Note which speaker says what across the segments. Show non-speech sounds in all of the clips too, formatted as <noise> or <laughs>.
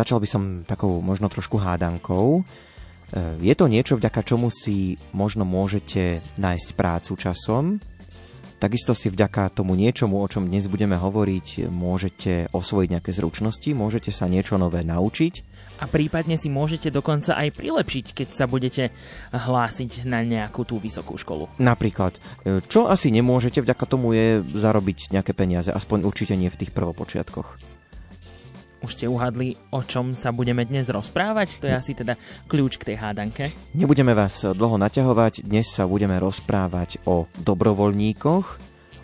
Speaker 1: Začal by som takou možno trošku hádankou. E, je to niečo, vďaka čomu si možno môžete nájsť prácu časom. Takisto si vďaka tomu niečomu, o čom dnes budeme hovoriť, môžete osvojiť nejaké zručnosti, môžete sa niečo nové naučiť.
Speaker 2: A prípadne si môžete dokonca aj prilepšiť, keď sa budete hlásiť na nejakú tú vysokú školu.
Speaker 1: Napríklad, e, čo asi nemôžete vďaka tomu je zarobiť nejaké peniaze, aspoň určite nie v tých prvopočiatkoch.
Speaker 2: Už ste uhadli, o čom sa budeme dnes rozprávať? To je asi teda kľúč k tej hádanke.
Speaker 1: Nebudeme vás dlho naťahovať, dnes sa budeme rozprávať o dobrovoľníkoch,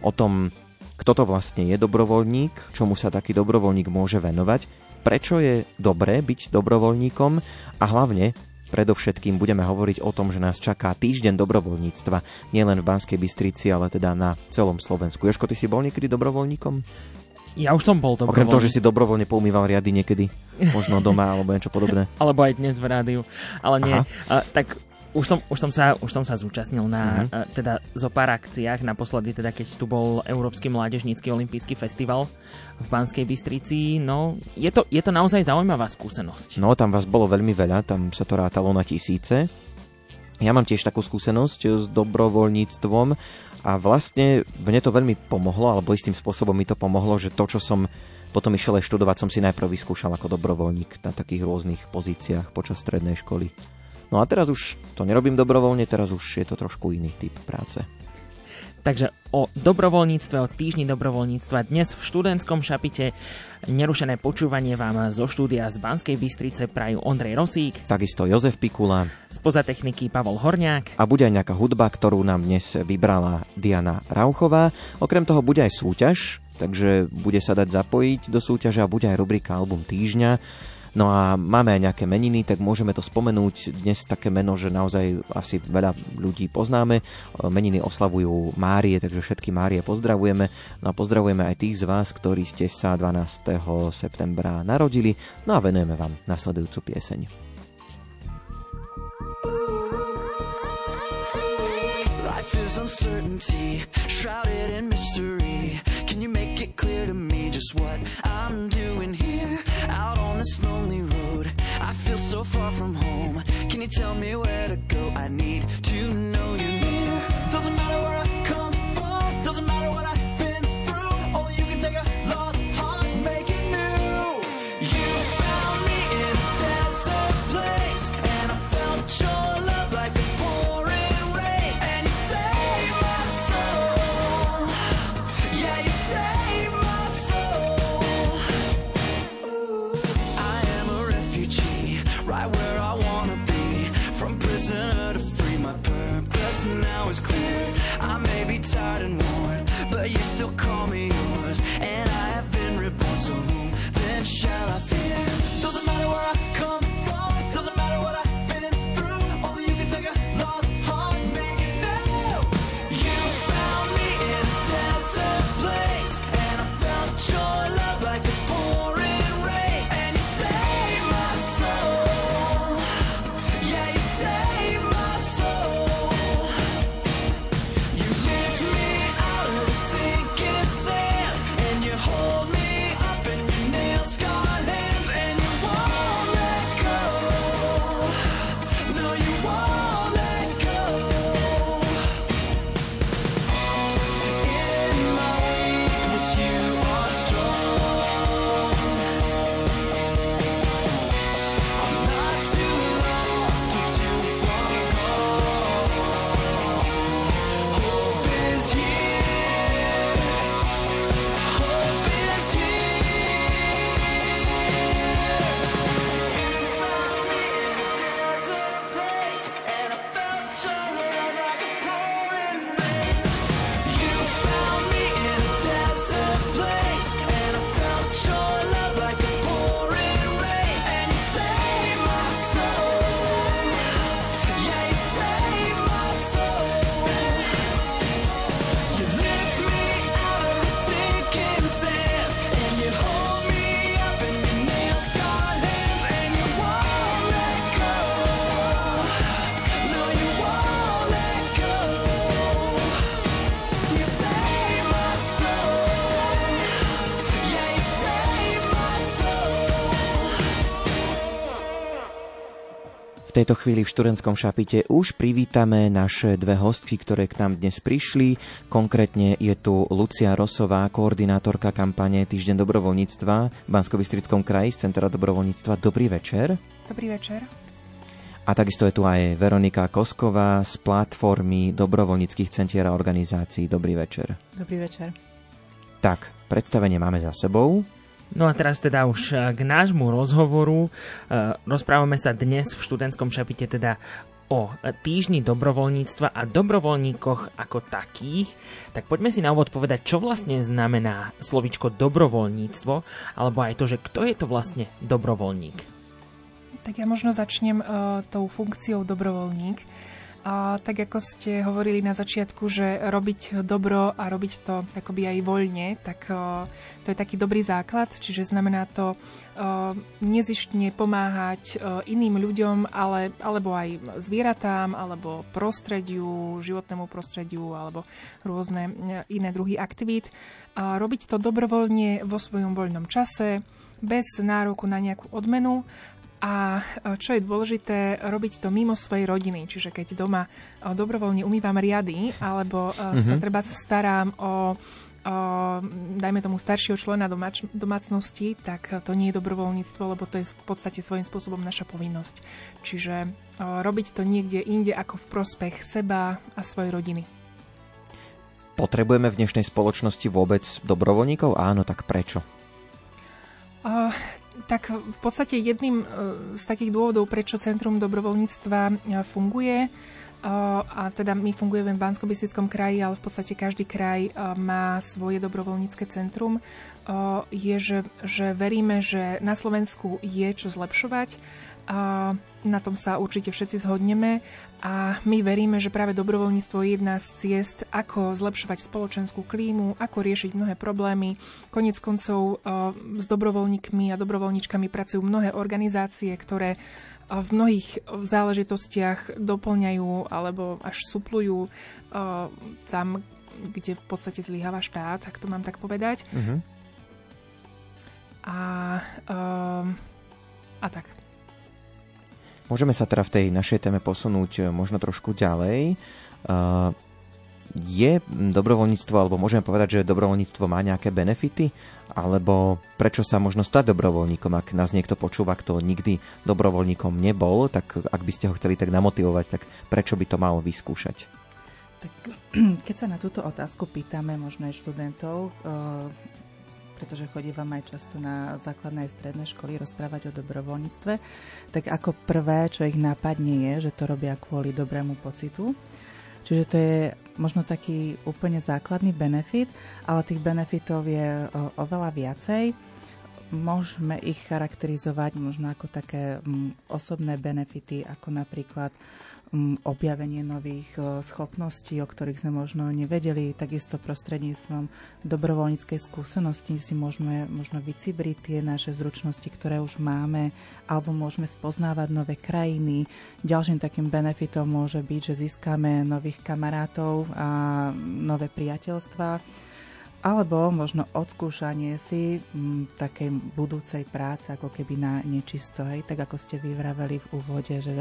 Speaker 1: o tom, kto to vlastne je dobrovoľník, čomu sa taký dobrovoľník môže venovať, prečo je dobré byť dobrovoľníkom a hlavne Predovšetkým budeme hovoriť o tom, že nás čaká týždeň dobrovoľníctva, nielen v Banskej Bystrici, ale teda na celom Slovensku. Joško, ty si bol niekedy dobrovoľníkom?
Speaker 2: Ja už som bol dobrovoľný.
Speaker 1: Okrem toho, že si dobrovoľne poumýval riady niekedy, možno doma alebo niečo podobné. <laughs>
Speaker 2: alebo aj dnes v rádiu. Ale nie. A, tak už som, už, som sa, už som sa zúčastnil na uh-huh. a, teda zo pár akciách, naposledy teda keď tu bol Európsky mládežnícky olimpijský festival v Banskej Bystrici. No, je to, je to naozaj zaujímavá skúsenosť.
Speaker 1: No, tam vás bolo veľmi veľa, tam sa to rátalo na tisíce. Ja mám tiež takú skúsenosť s dobrovoľníctvom a vlastne mne to veľmi pomohlo, alebo istým spôsobom mi to pomohlo, že to, čo som potom išiel aj študovať, som si najprv vyskúšal ako dobrovoľník na takých rôznych pozíciách počas strednej školy. No a teraz už to nerobím dobrovoľne, teraz už je to trošku iný typ práce.
Speaker 2: Takže o dobrovoľníctve, o týždni dobrovoľníctva dnes v študentskom šapite nerušené počúvanie vám zo štúdia z Banskej Bystrice prajú Ondrej Rosík.
Speaker 1: Takisto Jozef Pikula.
Speaker 2: Spoza techniky Pavol Horniák.
Speaker 1: A bude aj nejaká hudba, ktorú nám dnes vybrala Diana Rauchová. Okrem toho bude aj súťaž, takže bude sa dať zapojiť do súťaže a bude aj rubrika Album týždňa No a máme aj nejaké meniny, tak môžeme to spomenúť. Dnes také meno, že naozaj asi veľa ľudí poznáme. Meniny oslavujú Márie, takže všetky Márie pozdravujeme. No a pozdravujeme aj tých z vás, ktorí ste sa 12. septembra narodili. No a venujeme vám nasledujúcu pieseň. Life is uncertainty, shrouded in mystery. Can you make it clear to me just what I'm doing here? Out on this lonely road, I feel so far from home. Can you tell me where to go? I need to know you're v tejto chvíli v študentskom šapite už privítame naše dve hostky, ktoré k nám dnes prišli. Konkrétne je tu Lucia Rosová, koordinátorka kampane Týždeň dobrovoľníctva v bansko kraji z Centra dobrovoľníctva. Dobrý večer.
Speaker 3: Dobrý večer.
Speaker 1: A takisto je tu aj Veronika Kosková z platformy dobrovoľníckých centier a organizácií. Dobrý večer.
Speaker 3: Dobrý večer.
Speaker 1: Tak, predstavenie máme za sebou.
Speaker 2: No a teraz teda už eh, k nášmu rozhovoru. Eh, rozprávame sa dnes v študentskom šapite teda o týždni dobrovoľníctva a dobrovoľníkoch ako takých, tak poďme si na úvod povedať, čo vlastne znamená slovičko dobrovoľníctvo, alebo aj to, že kto je to vlastne dobrovoľník.
Speaker 3: Tak ja možno začnem uh, tou funkciou dobrovoľník. A tak ako ste hovorili na začiatku, že robiť dobro a robiť to akoby aj voľne, tak uh, to je taký dobrý základ, čiže znamená to uh, nezištne pomáhať uh, iným ľuďom, ale, alebo aj zvieratám, alebo prostrediu, životnému prostrediu, alebo rôzne iné druhy aktivít. A robiť to dobrovoľne vo svojom voľnom čase, bez nároku na nejakú odmenu a čo je dôležité, robiť to mimo svojej rodiny. Čiže keď doma dobrovoľne umývam riady, alebo mm-hmm. sa mhm. treba starám o dajme tomu staršieho člena domač- domácnosti, tak to nie je dobrovoľníctvo, lebo to je v podstate svojím spôsobom naša povinnosť. Čiže uh, robiť to niekde inde ako v prospech seba a svojej rodiny.
Speaker 1: Potrebujeme v dnešnej spoločnosti vôbec dobrovoľníkov? Áno, tak prečo?
Speaker 3: Uh, tak v podstate jedným e, z takých dôvodov, prečo Centrum dobrovoľníctva e, funguje, e, a teda my fungujeme v bansko kraji, ale v podstate každý kraj má svoje dobrovoľnícke centrum, je, že, že veríme, že na Slovensku je čo zlepšovať a na tom sa určite všetci zhodneme a my veríme, že práve dobrovoľníctvo je jedna z ciest, ako zlepšovať spoločenskú klímu, ako riešiť mnohé problémy. Konec koncov s dobrovoľníkmi a dobrovoľníčkami pracujú mnohé organizácie, ktoré v mnohých záležitostiach doplňajú alebo až suplujú tam, kde v podstate zlyháva štát, ak to mám tak povedať. Uh-huh. A, a tak.
Speaker 1: Môžeme sa teda v tej našej téme posunúť e, možno trošku ďalej. Uh, je dobrovoľníctvo, alebo môžeme povedať, že dobrovoľníctvo má nejaké benefity? Alebo prečo sa možno stať dobrovoľníkom? Ak nás niekto počúva, kto nikdy dobrovoľníkom nebol, tak ak by ste ho chceli tak namotivovať, tak prečo by to malo vyskúšať?
Speaker 4: Tak <clears throat> keď sa na túto otázku pýtame možno aj študentov, uh, pretože chodívam aj často na základné stredné školy rozprávať o dobrovoľníctve, tak ako prvé, čo ich nápadne je, že to robia kvôli dobrému pocitu. Čiže to je možno taký úplne základný benefit, ale tých benefitov je oveľa viacej. Môžeme ich charakterizovať možno ako také mm, osobné benefity, ako napríklad objavenie nových schopností, o ktorých sme možno nevedeli, takisto prostredníctvom dobrovoľníckej skúsenosti si môžeme možno vycibriť tie naše zručnosti, ktoré už máme, alebo môžeme spoznávať nové krajiny. Ďalším takým benefitom môže byť, že získame nových kamarátov a nové priateľstva alebo možno odskúšanie si m, takej budúcej práce, ako keby na nečisto, tak ako ste vyvraveli v úvode, že,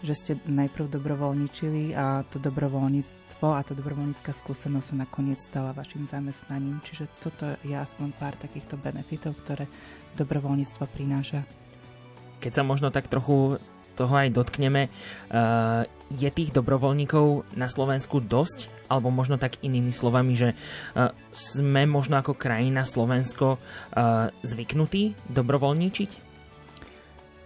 Speaker 4: že ste najprv dobrovoľničili a to dobrovoľníctvo a tá dobrovoľnícka skúsenosť sa nakoniec stala vašim zamestnaním. Čiže toto je aspoň pár takýchto benefitov, ktoré dobrovoľníctvo prináša.
Speaker 2: Keď sa možno tak trochu toho aj dotkneme. Uh, je tých dobrovoľníkov na Slovensku dosť? Alebo možno tak inými slovami, že uh, sme možno ako krajina Slovensko uh, zvyknutí dobrovoľníčiť?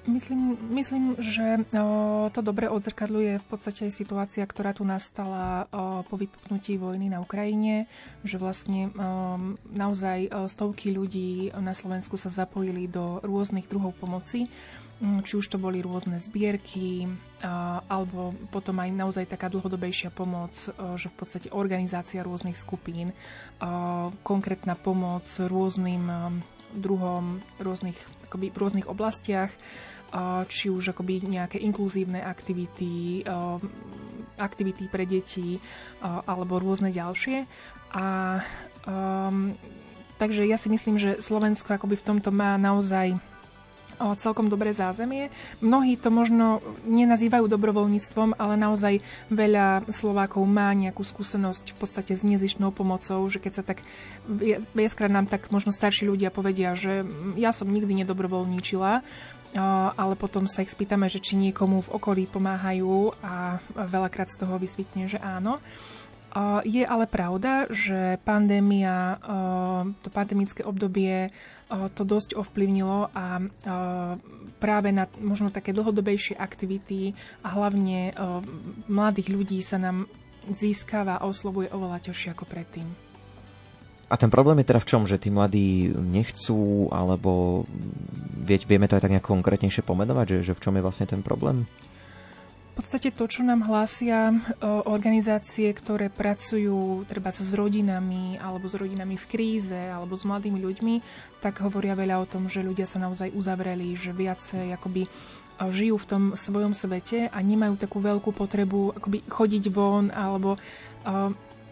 Speaker 3: Myslím, myslím, že o, to dobre odzrkadľuje v podstate aj situácia, ktorá tu nastala po vypuknutí vojny na Ukrajine, že vlastne naozaj stovky ľudí na Slovensku sa zapojili do rôznych druhov pomoci či už to boli rôzne zbierky, alebo potom aj naozaj taká dlhodobejšia pomoc, že v podstate organizácia rôznych skupín, konkrétna pomoc rôznym druhom, rôznych, akoby rôznych oblastiach, či už akoby nejaké inkluzívne aktivity, aktivity pre deti alebo rôzne ďalšie. A um, takže ja si myslím, že Slovensko akoby v tomto má naozaj celkom dobré zázemie. Mnohí to možno nenazývajú dobrovoľníctvom, ale naozaj veľa Slovákov má nejakú skúsenosť v podstate s nezišnou pomocou, že keď sa tak viackrát nám tak možno starší ľudia povedia, že ja som nikdy nedobrovoľníčila, ale potom sa ich spýtame, že či niekomu v okolí pomáhajú a veľakrát z toho vysvitne, že áno. Je ale pravda, že pandémia, to pandemické obdobie to dosť ovplyvnilo a práve na možno také dlhodobejšie aktivity a hlavne mladých ľudí sa nám získava a oslovuje oveľa ťažšie ako predtým.
Speaker 1: A ten problém je teda v čom, že tí mladí nechcú, alebo vieme to aj tak nejak konkrétnejšie pomenovať, že, že v čom je vlastne ten problém?
Speaker 3: Podstate to, čo nám hlásia organizácie, ktoré pracujú treba s rodinami alebo s rodinami v kríze alebo s mladými ľuďmi, tak hovoria veľa o tom, že ľudia sa naozaj uzavreli, že viacej akoby žijú v tom svojom svete a nemajú takú veľkú potrebu akoby chodiť von alebo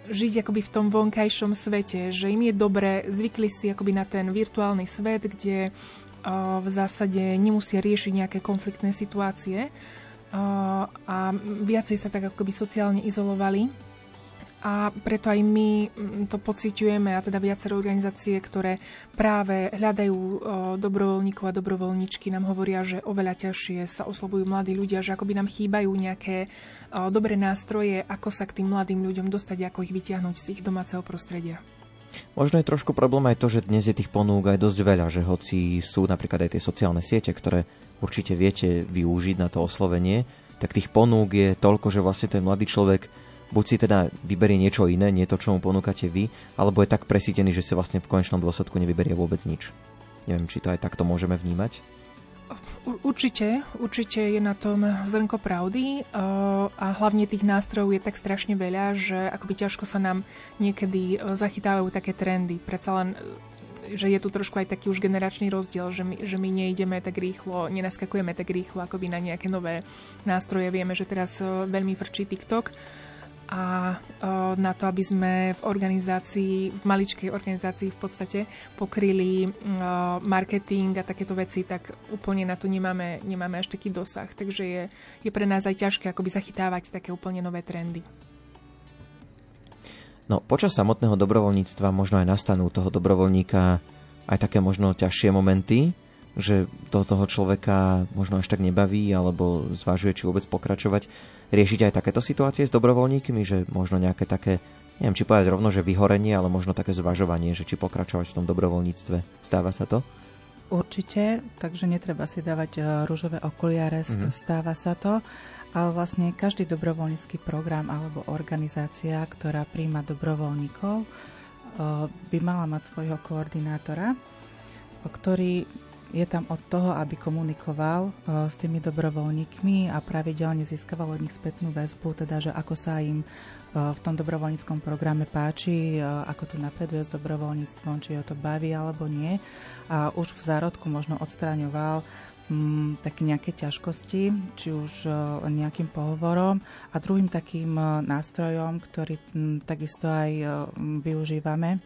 Speaker 3: žiť akoby v tom vonkajšom svete, že im je dobre, zvykli si akoby na ten virtuálny svet, kde v zásade nemusia riešiť nejaké konfliktné situácie a viacej sa tak akoby sociálne izolovali. A preto aj my mm, to pociťujeme, a teda viaceré organizácie, ktoré práve hľadajú dobrovoľníkov a dobrovoľničky, nám hovoria, že oveľa ťažšie sa oslovujú mladí ľudia, že akoby nám chýbajú nejaké dobré nástroje, ako sa k tým mladým ľuďom dostať, ako ich vytiahnuť z ich domáceho prostredia.
Speaker 1: Možno je trošku problém aj to, že dnes je tých ponúk aj dosť veľa, že hoci sú napríklad aj tie sociálne siete, ktoré určite viete využiť na to oslovenie, tak tých ponúk je toľko, že vlastne ten mladý človek buď si teda vyberie niečo iné, nie to, čo mu ponúkate vy, alebo je tak presítený, že si vlastne v konečnom dôsledku nevyberie vôbec nič. Neviem, či to aj takto môžeme vnímať.
Speaker 3: Určite, určite je na tom zrnko pravdy a hlavne tých nástrojov je tak strašne veľa, že akoby ťažko sa nám niekedy zachytávajú také trendy. Predsa len že je tu trošku aj taký už generačný rozdiel, že my, že my nejdeme tak rýchlo, nenaskakujeme tak rýchlo akoby na nejaké nové nástroje. Vieme, že teraz e, veľmi frčí TikTok a e, na to, aby sme v organizácii, v maličkej organizácii v podstate pokryli e, marketing a takéto veci, tak úplne na to nemáme, nemáme až taký dosah. Takže je, je pre nás aj ťažké akoby zachytávať také úplne nové trendy.
Speaker 1: No, počas samotného dobrovoľníctva možno aj nastanú toho dobrovoľníka aj také možno ťažšie momenty, že to toho človeka možno až tak nebaví alebo zvažuje, či vôbec pokračovať. Riešiť aj takéto situácie s dobrovoľníkmi, že možno nejaké také, neviem, či povedať rovno, že vyhorenie, ale možno také zvažovanie, že či pokračovať v tom dobrovoľníctve. Stáva sa to?
Speaker 4: Určite, takže netreba si dávať eh, rúžové okuliare, mm-hmm. stáva sa to ale vlastne každý dobrovoľnícky program alebo organizácia, ktorá príjma dobrovoľníkov, by mala mať svojho koordinátora, ktorý je tam od toho, aby komunikoval s tými dobrovoľníkmi a pravidelne získaval od nich spätnú väzbu, teda že ako sa im v tom dobrovoľníckom programe páči, ako to napreduje s dobrovoľníctvom, či ho to baví alebo nie. A už v zárodku možno odstraňoval m, mm, nejaké ťažkosti, či už nejakým pohovorom. A druhým takým nástrojom, ktorý mm, takisto aj využívame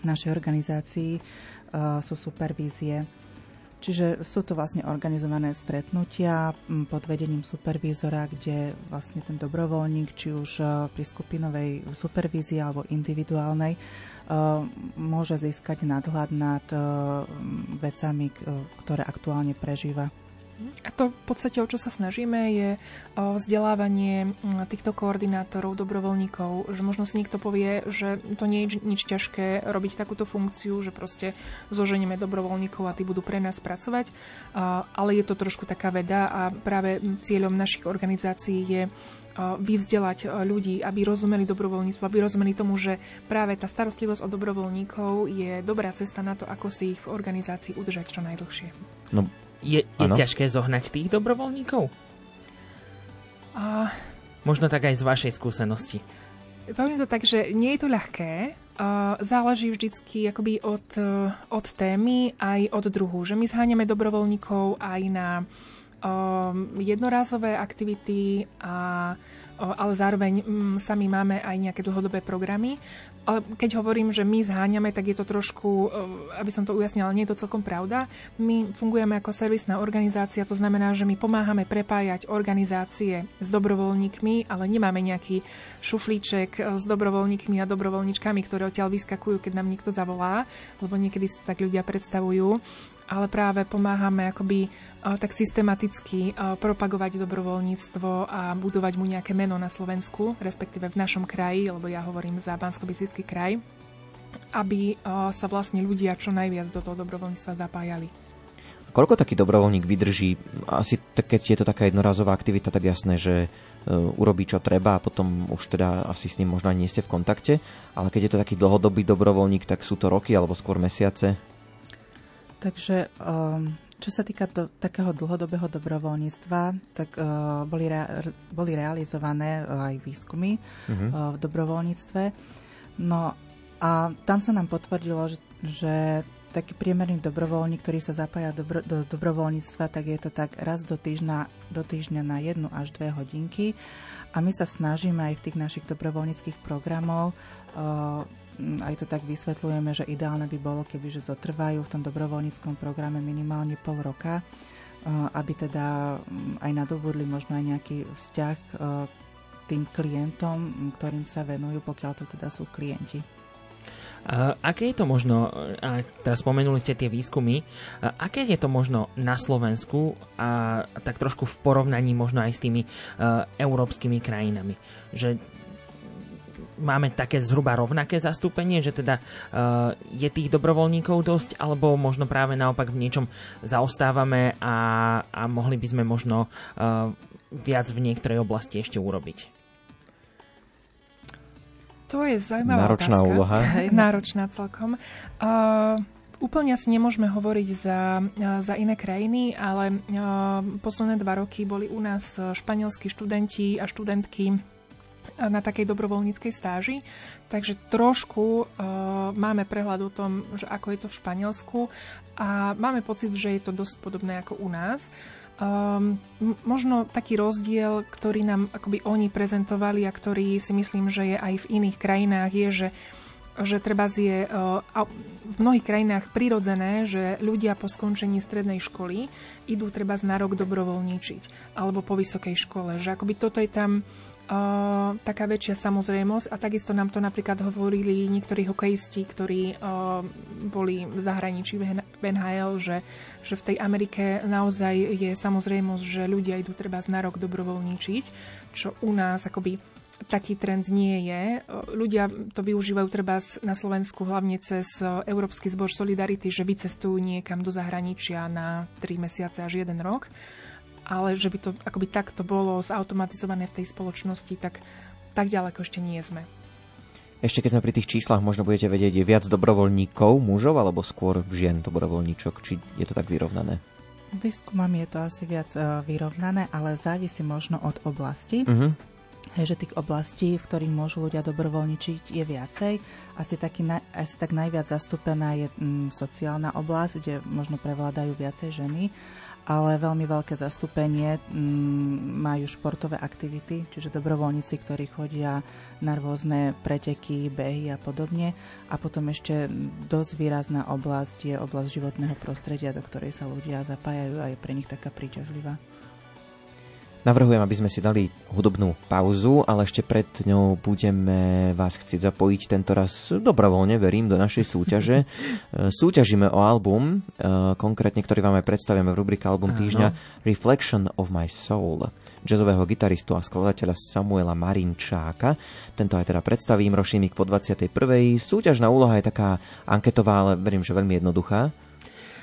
Speaker 4: v našej organizácii, sú supervízie. Čiže sú to vlastne organizované stretnutia pod vedením supervízora, kde vlastne ten dobrovoľník, či už pri skupinovej supervízii alebo individuálnej, môže získať nadhľad nad vecami, ktoré aktuálne prežíva.
Speaker 3: A to v podstate, o čo sa snažíme, je vzdelávanie týchto koordinátorov, dobrovoľníkov, že možno si niekto povie, že to nie je nič ťažké robiť takúto funkciu, že proste zoženieme dobrovoľníkov a tí budú pre nás pracovať, ale je to trošku taká veda a práve cieľom našich organizácií je vyvzdelať ľudí, aby rozumeli dobrovoľníctvu, aby rozumeli tomu, že práve tá starostlivosť o dobrovoľníkov je dobrá cesta na to, ako si ich v organizácii udržať čo najdlhšie.
Speaker 2: No, je, je ťažké zohnať tých dobrovoľníkov? A... Možno tak aj z vašej skúsenosti.
Speaker 3: Poviem to tak, že nie je to ľahké. Uh, záleží vždycky akoby od, uh, od témy aj od druhu. Že my zháňame dobrovoľníkov aj na um, jednorázové aktivity, a, ale zároveň um, sami máme aj nejaké dlhodobé programy. Ale keď hovorím, že my zháňame, tak je to trošku, eh, aby som to ujasnila, nie je to celkom pravda. My fungujeme ako servisná organizácia, to znamená, že my pomáhame prepájať organizácie s dobrovoľníkmi, ale nemáme nejaký šuflíček eh, s dobrovoľníkmi a dobrovoľníčkami, ktoré odtiaľ vyskakujú, keď nám niekto zavolá, lebo niekedy si to tak ľudia predstavujú ale práve pomáhame akoby tak systematicky propagovať dobrovoľníctvo a budovať mu nejaké meno na Slovensku, respektíve v našom kraji, lebo ja hovorím za bansko kraj, aby sa vlastne ľudia čo najviac do toho dobrovoľníctva zapájali.
Speaker 1: Koľko taký dobrovoľník vydrží? Asi keď je to taká jednorazová aktivita, tak jasné, že e, urobí čo treba a potom už teda asi s ním možno nie ste v kontakte, ale keď je to taký dlhodobý dobrovoľník, tak sú to roky alebo skôr mesiace?
Speaker 4: Takže um, čo sa týka do, takého dlhodobého dobrovoľníctva, tak uh, boli, rea- boli realizované uh, aj výskumy uh-huh. uh, v dobrovoľníctve. No a tam sa nám potvrdilo, že, že taký priemerný dobrovoľník, ktorý sa zapája do, do dobrovoľníctva, tak je to tak raz do týždňa, do týždňa na jednu až dve hodinky. A my sa snažíme aj v tých našich dobrovoľníckých programov uh, aj to tak vysvetľujeme, že ideálne by bolo, keby že zotrvajú v tom dobrovoľníckom programe minimálne pol roka, eh, aby teda mm, aj nadobudli možno aj nejaký vzťah eh, tým klientom, mm, ktorým sa venujú, pokiaľ to teda sú klienti.
Speaker 2: Uh, aké je to možno, a teraz spomenuli ste tie výskumy, uh, aké je to možno na Slovensku a tak trošku v porovnaní možno aj s tými uh, európskymi krajinami? Že máme také zhruba rovnaké zastúpenie, že teda uh, je tých dobrovoľníkov dosť, alebo možno práve naopak v niečom zaostávame a, a mohli by sme možno uh, viac v niektorej oblasti ešte urobiť?
Speaker 3: To je zaujímavá
Speaker 1: Náročná
Speaker 3: otázka.
Speaker 1: úloha. <laughs>
Speaker 3: Náročná celkom. Uh, úplne asi nemôžeme hovoriť za, za iné krajiny, ale uh, posledné dva roky boli u nás španielskí študenti a študentky na takej dobrovoľníckej stáži, takže trošku uh, máme prehľad o tom, že ako je to v Španielsku a máme pocit, že je to dosť podobné ako u nás. Um, možno taký rozdiel, ktorý nám akoby oni prezentovali a ktorý si myslím, že je aj v iných krajinách, je, že že treba je uh, v mnohých krajinách prirodzené, že ľudia po skončení strednej školy idú treba na rok dobrovoľníčiť alebo po vysokej škole. Že akoby toto je tam uh, taká väčšia samozrejmosť a takisto nám to napríklad hovorili niektorí hokejisti, ktorí uh, boli v zahraničí v NHL, že, že v tej Amerike naozaj je samozrejmosť, že ľudia idú treba na rok dobrovoľníčiť, čo u nás akoby taký trend nie je. Ľudia to využívajú treba na Slovensku hlavne cez Európsky zbor Solidarity, že vycestujú niekam do zahraničia na 3 mesiace až 1 rok ale že by to akoby takto bolo zautomatizované v tej spoločnosti, tak, tak ďaleko ešte nie sme.
Speaker 1: Ešte keď sme pri tých číslach, možno budete vedieť, je viac dobrovoľníkov, mužov, alebo skôr žien dobrovoľníčok? Či je to tak vyrovnané?
Speaker 4: Výskumami je to asi viac uh, vyrovnané, ale závisí možno od oblasti. Uh-huh. Hej, že tých oblastí, v ktorých môžu ľudia dobrovoľničiť, je viacej. Asi, taký, asi tak najviac zastúpená je mm, sociálna oblasť, kde možno prevládajú viacej ženy ale veľmi veľké zastúpenie mm, majú športové aktivity, čiže dobrovoľníci, ktorí chodia na rôzne preteky, behy a podobne. A potom ešte dosť výrazná oblasť je oblasť životného prostredia, do ktorej sa ľudia zapájajú a je pre nich taká príťažlivá.
Speaker 1: Navrhujem, aby sme si dali hudobnú pauzu, ale ešte pred ňou budeme vás chcieť zapojiť tento raz dobrovoľne, verím, do našej súťaže. <laughs> Súťažíme o album, e, konkrétne, ktorý vám aj predstavíme v rubrike Album týždňa, Reflection of My Soul jazzového gitaristu a skladateľa Samuela Marinčáka. Tento aj teda predstavím, Rošimik po 21. Súťažná úloha je taká anketová, ale verím, že veľmi jednoduchá.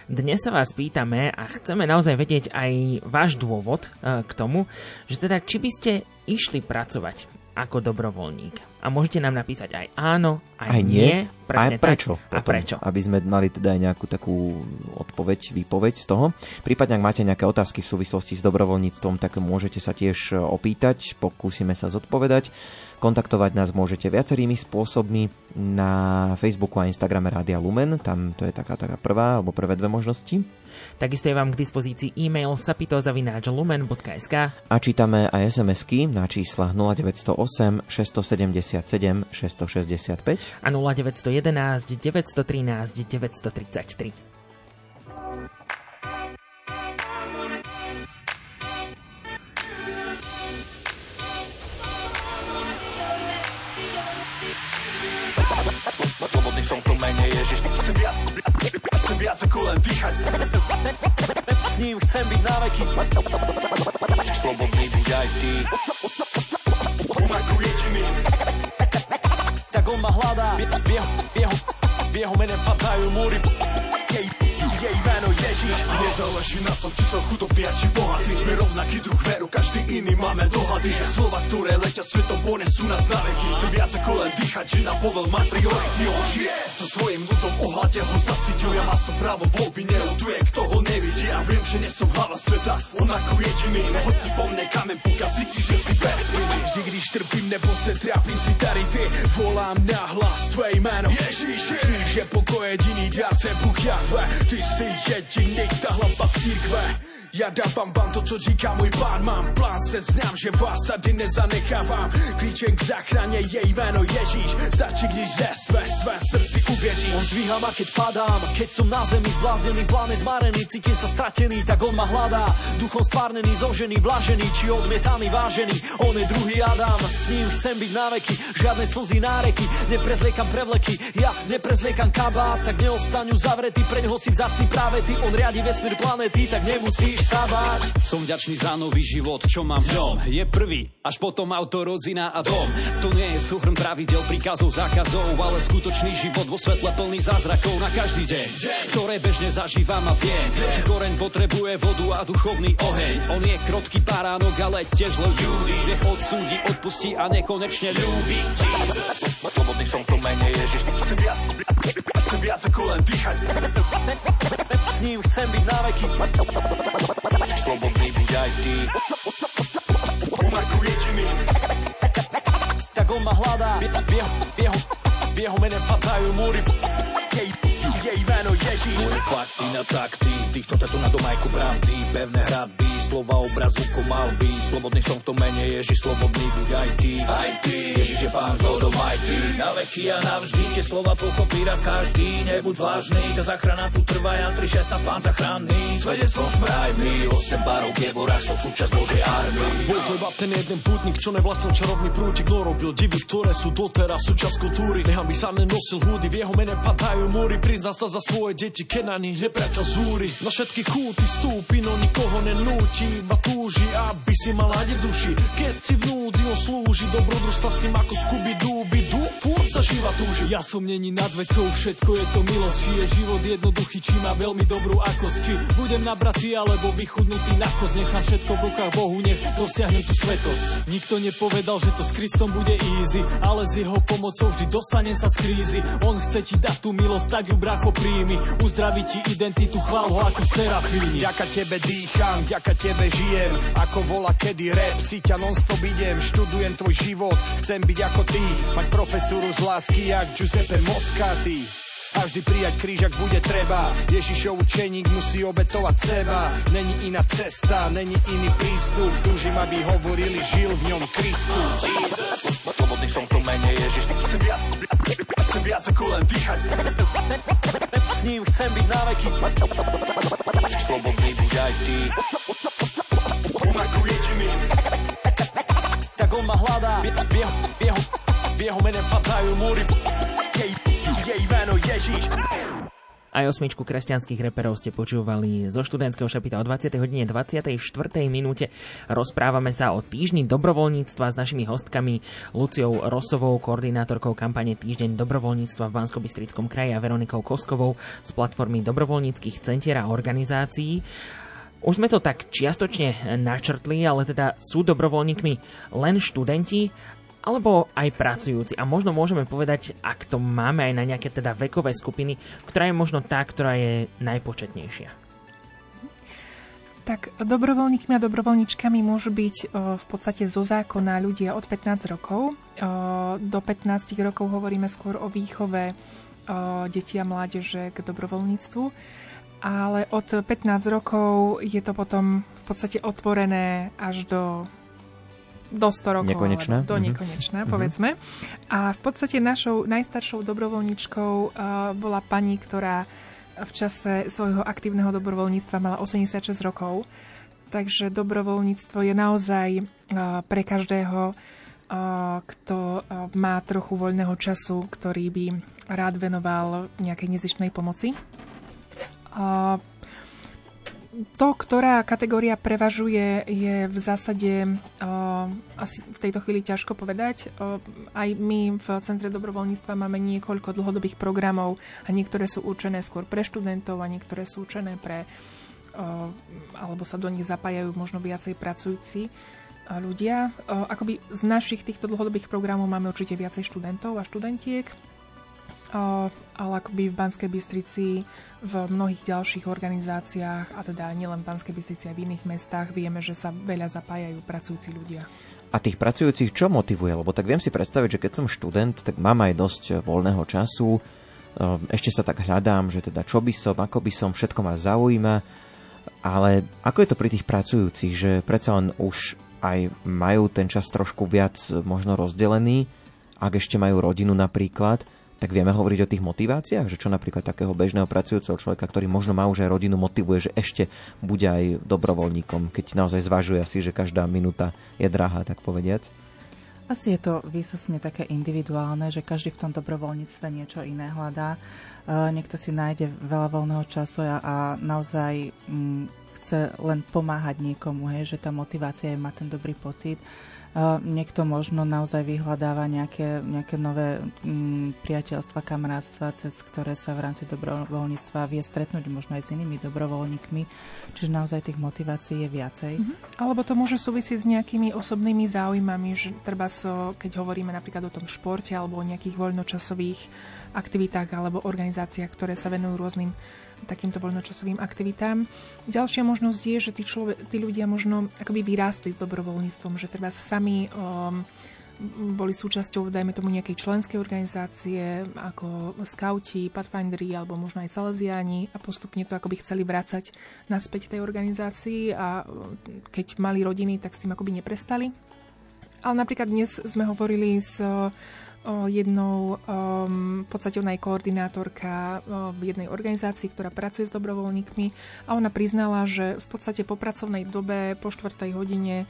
Speaker 2: Dnes sa vás pýtame a chceme naozaj vedieť aj váš dôvod e, k tomu, že teda či by ste išli pracovať ako dobrovoľník. A môžete nám napísať aj áno, aj, aj nie. nie
Speaker 1: presne aj prečo.
Speaker 2: Tak, a prečo.
Speaker 1: Aby sme mali teda aj nejakú takú odpoveď, výpoveď z toho. Prípadne, ak máte nejaké otázky v súvislosti s dobrovoľníctvom, tak môžete sa tiež opýtať, pokúsime sa zodpovedať. Kontaktovať nás môžete viacerými spôsobmi na Facebooku a Instagrame Rádia Lumen, tam to je taká, taká prvá alebo prvé dve možnosti.
Speaker 2: Takisto je vám k dispozícii e-mail sapitozavináčlumen.sk
Speaker 1: A čítame aj SMS-ky na čísla 0908 677 665
Speaker 2: a 0911 913 933.
Speaker 5: viac ako len dýchať. S ním chcem byť na veky. Slobodný buď aj ty. Ako jediný. Tak on ma hľadá. V jeho, v jeho, v jeho mene padajú múry. Jej, jej meno Ježiš Nezáleží na tom, či som chudobný či bohatý. Sme rovnaký druh veru, každý iný máme dohady Že slova, ktoré letia svetom, ponesú nás na veky. Chcem viac ako len dýchať, že na povel mať priority On žije, to svojim ľudom ohľade ho zasytil. Ja má som právo voľby, neľutuje, kto ho nevidí. Ja viem, že nie som hlava sveta, on ako jediný. No hoď si po mne kamen, pokiaľ cítiš, že si bez Vždy, když trpím nebo se trápim si tady ty. Volám na hlas tvé jméno. Ježíši je pokoj jediný dárce Bůh Jahve. Ty si jediný, ta hlava církve Ja dávam vám to, co říká můj pán. Mám plán, se znám, že vás tady nezanechávám. Klíčem k záchraně je jméno Ježíš. Stačí, když ze své, své srdci uvěříš On dvíha ma, keď padám Keď som na zemi zbláznený, pláne zmarený Cítim sa stratený, tak on ma hľadá. Duchom spárnený, zožený, blažený Či odmietaný, vážený. On je druhý Adam S ním chcem byť na veky. Žiadne slzy, náreky Neprezliekam prevleky. Ja neprezliekam kabát Tak neostaňu zavretý. Preň ho si vzácný práve ty. On riadi vesmír planety Tak nemusíš musíš sa báť. Som vďačný za nový život, čo mám v ňom. Je prvý, až potom auto, rodzina a dom. To nie je súhrn pravidel, príkazov, zákazov, ale skutočný život vo svetle plný zázrakov na každý deň, ktoré bežne zažívam a viem, že koreň potrebuje vodu a duchovný oheň. On je krotký baránok, ale tiež len ľudí. Nech odsúdi, odpustí a nekonečne ľúbi. Slobodný som to mene Ježiš, chcem viac, chcem viac ako len dýchať. S ním chcem byť na veky. Slobodný buď aj ty. Ako jediný. Tak on ma hľadá. V jeho, v jeho, v jeho mene padajú múry. Jej, jej meno. Moje fakty na takty, týchto tetu na domajku pravdy, pevné hradby, slova obrazu malby. Slobodný som v tom mene Ježiš, slobodný buď aj ty. Aj ty, Ježiš je pán God Almighty. Na veky a navždy tie slova pochopí raz každý. Nebuď vážny, tá zachrana tu trvá, Jan 3.16, pán zachranný. Svedectvom sme aj my, 8 barov geborách som súčasť Božej armii. Bol to iba ten jeden putník, čo nevlastnil čarovný prútik, no robil divy, ktoré sú doteraz súčasť kultúry. Nechám by sa nenosil húdy, v jeho mene padajú múry, prizná sa za svoje deti, Kenani, nepriateľ zúry. Na všetky kúty stúpi, no nikoho nenúti, iba túži, aby si mal duši. Keď si v núdzi on slúži, dobrodružstva s tým ako skuby sa živa túži. Ja som není nad vecou, všetko je to milosť, či je život jednoduchý, či má veľmi dobrú akosť, či budem nabratý alebo vychudnutý na kosť, nechám všetko v rukách Bohu, nech dosiahnem tú svetosť. Nikto nepovedal, že to s Kristom bude easy, ale s jeho pomocou vždy dostanem sa z krízy. On chce ti dať tú milosť, tak ju bracho príjmi, uzdraví ti identitu, chvál ho ako serafíni. Ďaka tebe dýcham, ďaka tebe žijem, ako vola kedy rap, si ťa non-stop idem, študujem tvoj život, chcem byť ako ty, mať profesúru z lásky, jak Giuseppe Moscati. A vždy prijať kríž, ak bude treba. Ježišov učeník musí obetovať seba. Není iná cesta, není iný prístup. Túžim, aby hovorili, žil v ňom Kristus. Slobodný som to mene Ježiš Chcem viac, chcem viac ako len dýchať. S ním chcem byť na veky. Slobodný buď aj ty. On ako jediný Tak on ma hľadá. V jeho, v jeho, v jeho mene padajú múry Jej, jej meno Ježiš.
Speaker 2: Aj osmičku kresťanských reperov ste počúvali zo študentského šapita o 20. hodine 24. minúte. Rozprávame sa o týždni dobrovoľníctva s našimi hostkami Luciou Rosovou, koordinátorkou kampane Týždeň dobrovoľníctva v bansko kraji a Veronikou Koskovou z platformy dobrovoľníckých centier a organizácií. Už sme to tak čiastočne načrtli, ale teda sú dobrovoľníkmi len študenti alebo aj pracujúci. A možno môžeme povedať, ak to máme aj na nejaké teda vekové skupiny, ktorá je možno tá, ktorá je najpočetnejšia.
Speaker 3: Tak dobrovoľníkmi a dobrovoľníčkami môžu byť o, v podstate zo zákona ľudia od 15 rokov. O, do 15 rokov hovoríme skôr o výchove o, detí a mládeže k dobrovoľníctvu. ale od 15 rokov je to potom v podstate otvorené až do do 100 rokov.
Speaker 1: Nekonečné?
Speaker 3: Do mm-hmm. nekonečná, povedzme. A v podstate našou najstaršou dobrovoľničkou uh, bola pani, ktorá v čase svojho aktívneho dobrovoľníctva mala 86 rokov. Takže dobrovoľníctvo je naozaj uh, pre každého, uh, kto uh, má trochu voľného času, ktorý by rád venoval nejakej nezištnej pomoci. To, ktorá kategória prevažuje, je v zásade uh, asi v tejto chvíli ťažko povedať. Uh, aj my v Centre dobrovoľníctva máme niekoľko dlhodobých programov a niektoré sú určené skôr pre študentov a niektoré sú určené pre, uh, alebo sa do nich zapájajú možno viacej pracujúci ľudia. Akoby z našich týchto dlhodobých programov máme určite viacej študentov a študentiek ale akoby v Banskej Bystrici, v mnohých ďalších organizáciách, a teda nielen v Banskej Bystrici, aj v iných mestách, vieme, že sa veľa zapájajú pracujúci ľudia.
Speaker 1: A tých pracujúcich čo motivuje? Lebo tak viem si predstaviť, že keď som študent, tak mám aj dosť voľného času, ehm, ešte sa tak hľadám, že teda čo by som, ako by som, všetko ma zaujíma, ale ako je to pri tých pracujúcich, že predsa len už aj majú ten čas trošku viac možno rozdelený, ak ešte majú rodinu napríklad, tak vieme hovoriť o tých motiváciách, že čo napríklad takého bežného pracujúceho človeka, ktorý možno má už aj rodinu, motivuje, že ešte bude aj dobrovoľníkom, keď naozaj zvažuje si, že každá minúta je drahá, tak povediac?
Speaker 4: Asi je to výsosne také individuálne, že každý v tom dobrovoľníctve niečo iné hľadá. Niekto si nájde veľa voľného času a, naozaj mm, chce len pomáhať niekomu, hej, že tá motivácia je mať ten dobrý pocit niekto možno naozaj vyhľadáva nejaké, nejaké nové mm, priateľstva, kamarátstva, cez ktoré sa v rámci dobrovoľníctva vie stretnúť možno aj s inými dobrovoľníkmi. Čiže naozaj tých motivácií je viacej.
Speaker 3: Mm-hmm. Alebo to môže súvisieť s nejakými osobnými záujmami, že treba so, keď hovoríme napríklad o tom športe alebo o nejakých voľnočasových aktivitách alebo organizáciách, ktoré sa venujú rôznym takýmto voľnočasovým aktivitám. Ďalšia možnosť je, že tí, človek, tí ľudia možno akoby vyrástli s dobrovoľníctvom, že treba sami um, boli súčasťou, dajme tomu, nejakej členskej organizácie, ako skauti, pathfindery alebo možno aj salesiáni a postupne to akoby chceli vrácať naspäť tej organizácii a um, keď mali rodiny, tak s tým akoby neprestali. Ale napríklad dnes sme hovorili s jednou um, v podstate ona je koordinátorka v jednej organizácii, ktorá pracuje s dobrovoľníkmi a ona priznala, že v podstate po pracovnej dobe, po 4. hodine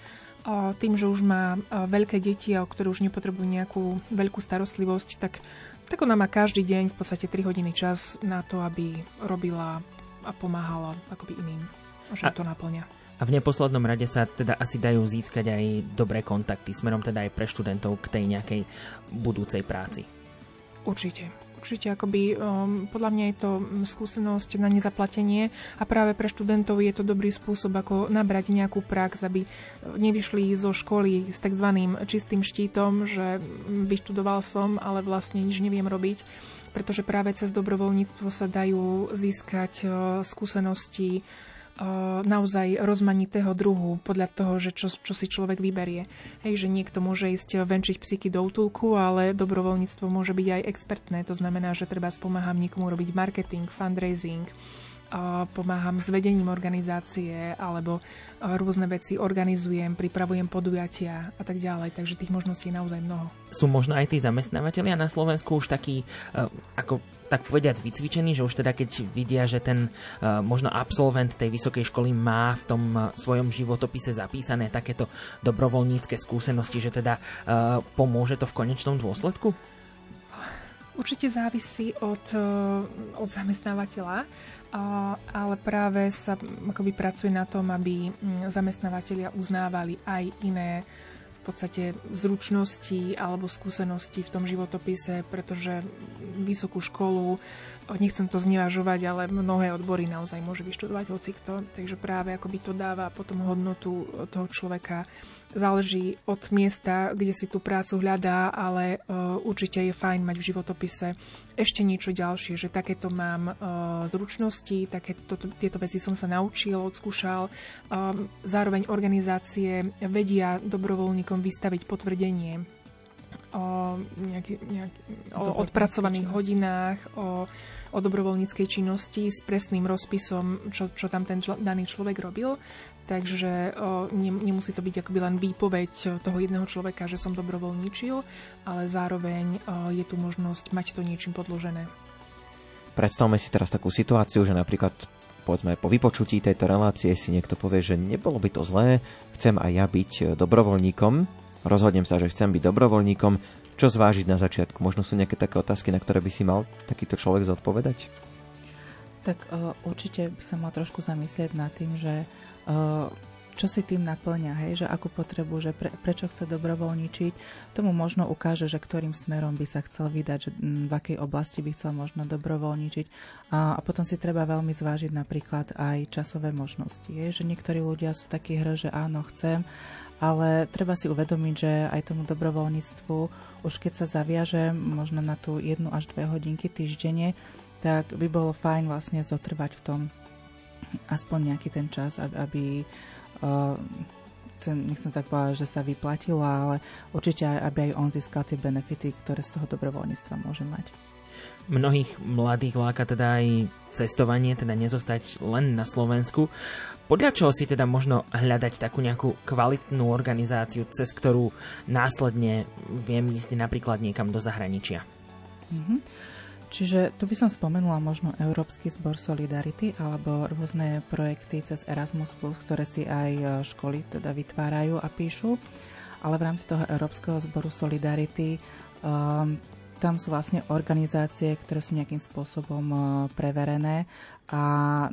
Speaker 3: tým, že už má veľké deti, a o ktoré už nepotrebujú nejakú veľkú starostlivosť, tak, tak ona má každý deň v podstate 3 hodiny čas na to, aby robila a pomáhala akoby iným. Že a, to naplňa.
Speaker 2: A v neposlednom rade sa teda asi dajú získať aj dobré kontakty smerom teda aj pre študentov k tej nejakej budúcej práci.
Speaker 3: Určite. Určite akoby, um, podľa mňa je to skúsenosť na nezaplatenie a práve pre študentov je to dobrý spôsob, ako nabrať nejakú prax, aby nevyšli zo školy s tzv. čistým štítom, že vyštudoval som, ale vlastne nič neviem robiť pretože práve cez dobrovoľníctvo sa dajú získať uh, skúsenosti, naozaj rozmanitého druhu podľa toho, že čo, čo si človek vyberie. Hej, že niekto môže ísť venčiť psyky do útulku, ale dobrovoľníctvo môže byť aj expertné. To znamená, že treba spomáham niekomu robiť marketing, fundraising, pomáham s vedením organizácie alebo rôzne veci organizujem, pripravujem podujatia a tak ďalej. Takže tých možností je naozaj mnoho.
Speaker 2: Sú možno aj tí zamestnávateľia na Slovensku už takí, e, ako tak povediať vycvičení, že už teda keď vidia, že ten uh, možno absolvent tej vysokej školy má v tom uh, svojom životopise zapísané takéto dobrovoľnícke skúsenosti, že teda uh, pomôže to v konečnom dôsledku?
Speaker 3: Určite závisí od, od zamestnávateľa, ale práve sa akoby pracuje na tom, aby mm, zamestnávateľia uznávali aj iné podstate zručnosti alebo skúsenosti v tom životopise, pretože vysokú školu, nechcem to znevažovať, ale mnohé odbory naozaj môže vyštudovať hocikto, takže práve akoby to dáva potom hodnotu toho človeka záleží od miesta, kde si tú prácu hľadá, ale uh, určite je fajn mať v životopise ešte niečo ďalšie, že takéto mám uh, zručnosti, takéto, tieto veci som sa naučil, odskúšal. Um, zároveň organizácie vedia dobrovoľníkom vystaviť potvrdenie o, nejaký, nejak, o odpracovaných hodinách, o, o dobrovoľníckej činnosti s presným rozpisom, čo, čo tam ten člo, daný človek robil. Takže o, ne, nemusí to byť akoby len výpoveď toho jedného človeka, že som dobrovoľničil, ale zároveň o, je tu možnosť mať to niečím podložené.
Speaker 1: Predstavme si teraz takú situáciu, že napríklad povedzme po vypočutí tejto relácie si niekto povie, že nebolo by to zlé, chcem aj ja byť dobrovoľníkom, rozhodnem sa, že chcem byť dobrovoľníkom, čo zvážiť na začiatku? Možno sú nejaké také otázky, na ktoré by si mal takýto človek zodpovedať?
Speaker 4: Tak uh, určite by sa mal trošku zamyslieť nad tým, že uh, čo si tým naplňa, hej, že akú potrebu, že pre, prečo chce dobrovoľničiť, tomu možno ukáže, že ktorým smerom by sa chcel vydať, že m, v akej oblasti by chcel možno dobrovoľničiť. A, a potom si treba veľmi zvážiť napríklad aj časové možnosti, hej, že niektorí ľudia sú takí hr, že áno, chcem, ale treba si uvedomiť, že aj tomu dobrovoľníctvu, už keď sa zaviaže možno na tú jednu až dve hodinky týždenne, tak by bolo fajn vlastne zotrvať v tom aspoň nejaký ten čas, aby uh, nechcem tak povedať, že sa vyplatilo, ale určite aj, aby aj on získal tie benefity, ktoré z toho dobrovoľníctva môže mať.
Speaker 2: Mnohých mladých láka teda aj cestovanie, teda nezostať len na Slovensku. Podľa čoho si teda možno hľadať takú nejakú kvalitnú organizáciu, cez ktorú následne viem ísť napríklad niekam do zahraničia?
Speaker 4: Mm-hmm. Čiže tu by som spomenula možno Európsky zbor Solidarity alebo rôzne projekty cez Erasmus+, ktoré si aj e, školy teda vytvárajú a píšu. Ale v rámci toho Európskeho zboru Solidarity um, tam sú vlastne organizácie, ktoré sú nejakým spôsobom e, preverené a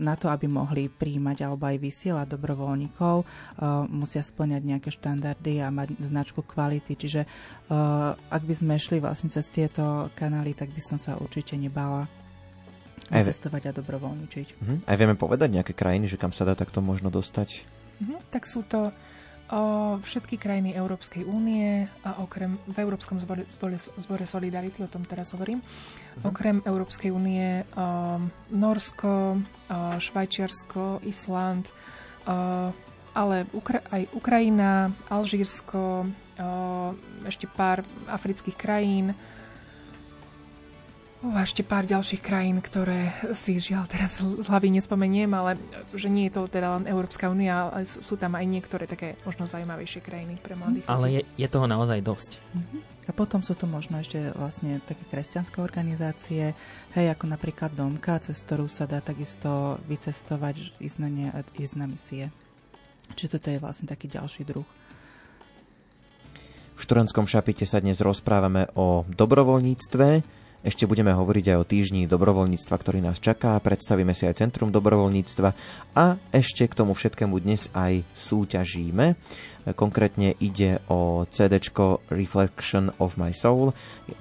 Speaker 4: na to, aby mohli príjmať alebo aj vysielať dobrovoľníkov, e, musia splňať nejaké štandardy a mať značku kvality. Čiže e, ak by sme šli vlastne cez tieto kanály, tak by som sa určite nebala aj cestovať a dobrovoľničiť.
Speaker 1: Uh-huh. Aj vieme povedať nejaké krajiny, že kam sa dá takto možno dostať?
Speaker 3: Uh-huh. Tak sú to O všetky krajiny Európskej únie a okrem v Európskom zbore, zbore, zbore Solidarity, o tom teraz hovorím, uh-huh. okrem Európskej únie Norsko, Švajčiarsko, Island, ale Ukra- aj Ukrajina, Alžírsko, ešte pár afrických krajín, a ešte pár ďalších krajín, ktoré si žiaľ teraz z hlavy nespomeniem, ale že nie je to teda len Európska únia, ale sú, sú tam aj niektoré také možno zaujímavejšie krajiny pre mladých.
Speaker 2: Ale je, je toho naozaj dosť.
Speaker 4: Uh-huh. A potom sú to možno ešte vlastne také kresťanské organizácie, hej, ako napríklad Domka, cez ktorú sa dá takisto vycestovať, ísť na, ne, ísť na misie. Čiže toto je vlastne taký ďalší druh.
Speaker 1: V Šturantskom šapite sa dnes rozprávame o dobrovoľníctve, ešte budeme hovoriť aj o týždni dobrovoľníctva, ktorý nás čaká, predstavíme si aj Centrum dobrovoľníctva a ešte k tomu všetkému dnes aj súťažíme. Konkrétne ide o CD Reflection of My Soul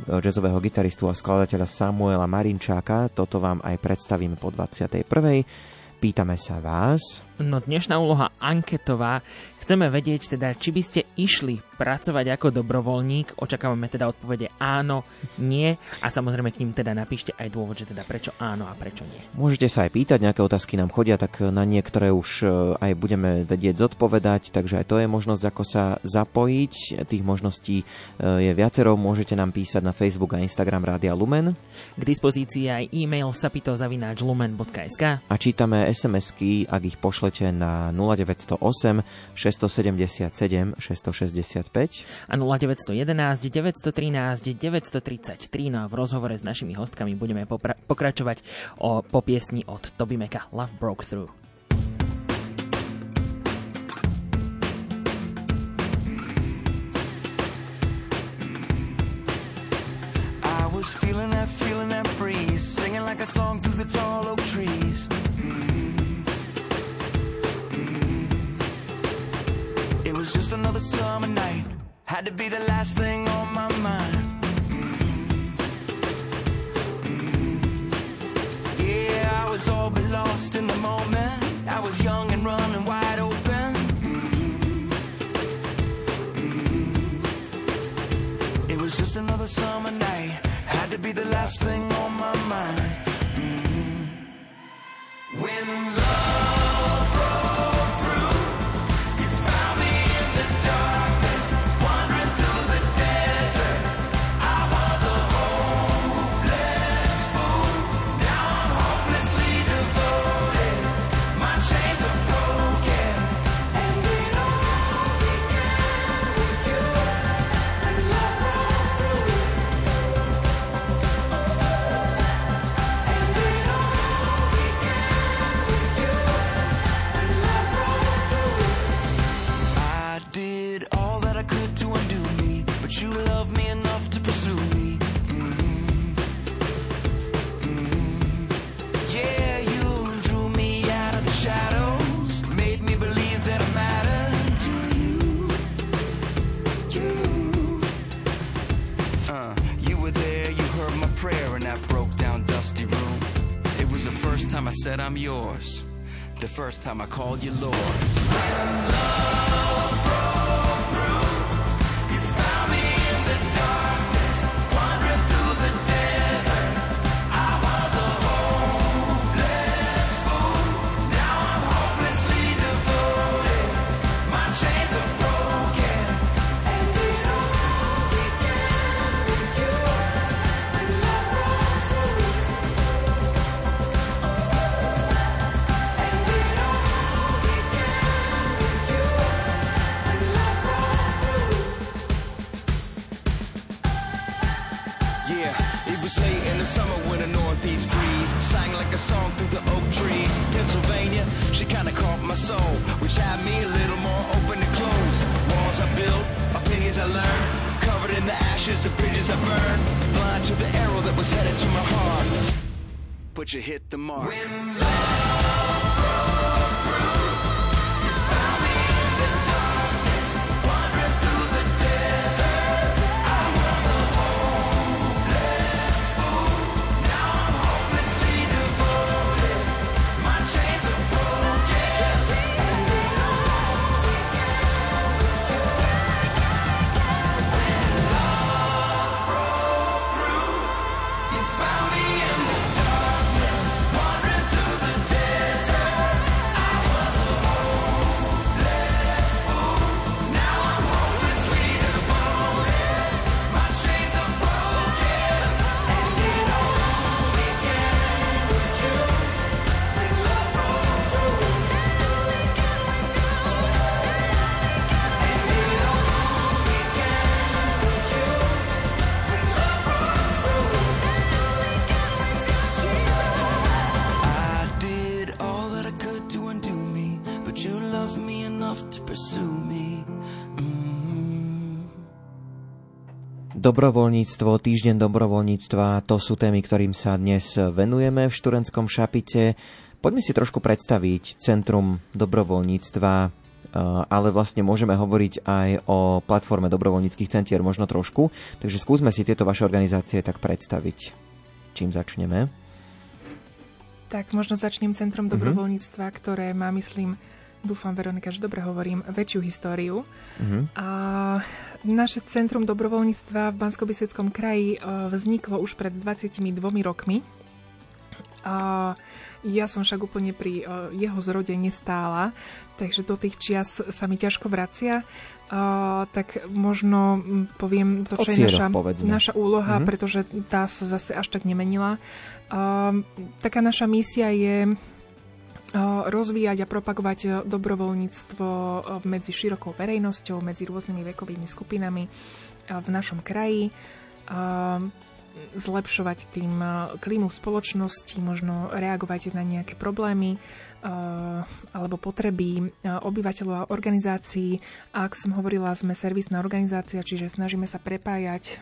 Speaker 1: jazzového gitaristu a skladateľa Samuela Marinčáka. Toto vám aj predstavíme po 21. Pýtame sa vás.
Speaker 2: No dnešná úloha anketová Chceme vedieť teda, či by ste išli pracovať ako dobrovoľník. Očakávame teda odpovede áno, nie a samozrejme k ním teda napíšte aj dôvod, že teda prečo áno a prečo nie.
Speaker 1: Môžete sa aj pýtať, nejaké otázky nám chodia, tak na niektoré už e, aj budeme vedieť zodpovedať, takže aj to je možnosť, ako sa zapojiť. Tých možností e, je viacero, môžete nám písať na Facebook a Instagram Rádia Lumen.
Speaker 2: K dispozícii aj e-mail sapitozavináčlumen.sk
Speaker 1: A čítame SMS-ky, ak ich pošlete na 0908 6 677 665
Speaker 2: a 0911 913 933. No a v rozhovore s našimi hostkami budeme popra- pokračovať o, po piesni od Toby Meka Love Broke Through. feeling that, feeling that breeze, singing like a song through the tall oak another summer night. Had to be the last thing on my mind. Yeah, I was all but lost in the moment. I was young and running wide open. It was just another summer night. Had to be the last thing on my mind. When love
Speaker 6: said I'm yours. The first time I called you Lord. The oak trees. Pennsylvania, she kinda caught my soul, which had me a little more open to close. Walls I built, opinions I learned, covered in the ashes of bridges I burned. Blind to the arrow that was headed to my heart. But you hit the mark. When love
Speaker 1: Dobrovoľníctvo, týždeň dobrovoľníctva, to sú témy, ktorým sa dnes venujeme v Šturentskom šapite. Poďme si trošku predstaviť Centrum dobrovoľníctva, eh, ale vlastne môžeme hovoriť aj o platforme dobrovoľníckých centier možno trošku. Takže skúsme si tieto vaše organizácie tak predstaviť. Čím začneme?
Speaker 3: Tak možno začnem Centrom dobrovoľníctva, ktoré má, myslím, dúfam, Veronika, že dobre hovorím, väčšiu históriu.
Speaker 1: Mhm.
Speaker 3: A naše Centrum dobrovoľníctva v bansko kraji e, vzniklo už pred 22 rokmi. A ja som však úplne pri e, jeho zrode nestála, takže do tých čias sa mi ťažko vracia. A, tak možno poviem to, čo je
Speaker 1: Odsiera,
Speaker 3: naša,
Speaker 1: povedzme.
Speaker 3: naša úloha,
Speaker 1: Mhm.
Speaker 3: pretože tá sa zase až tak nemenila. A, taká naša misia je rozvíjať a propagovať e, dobrovoľníctvo e, medzi širokou verejnosťou, medzi rôznymi vekovými skupinami v našom kraji. Zlepšovať tým klímu spoločnosti, možno reagovať na nejaké problémy alebo potreby e, obyvateľov a organizácií. A ako som hovorila, sme servisná organizácia, čiže snažíme sa prepájať e,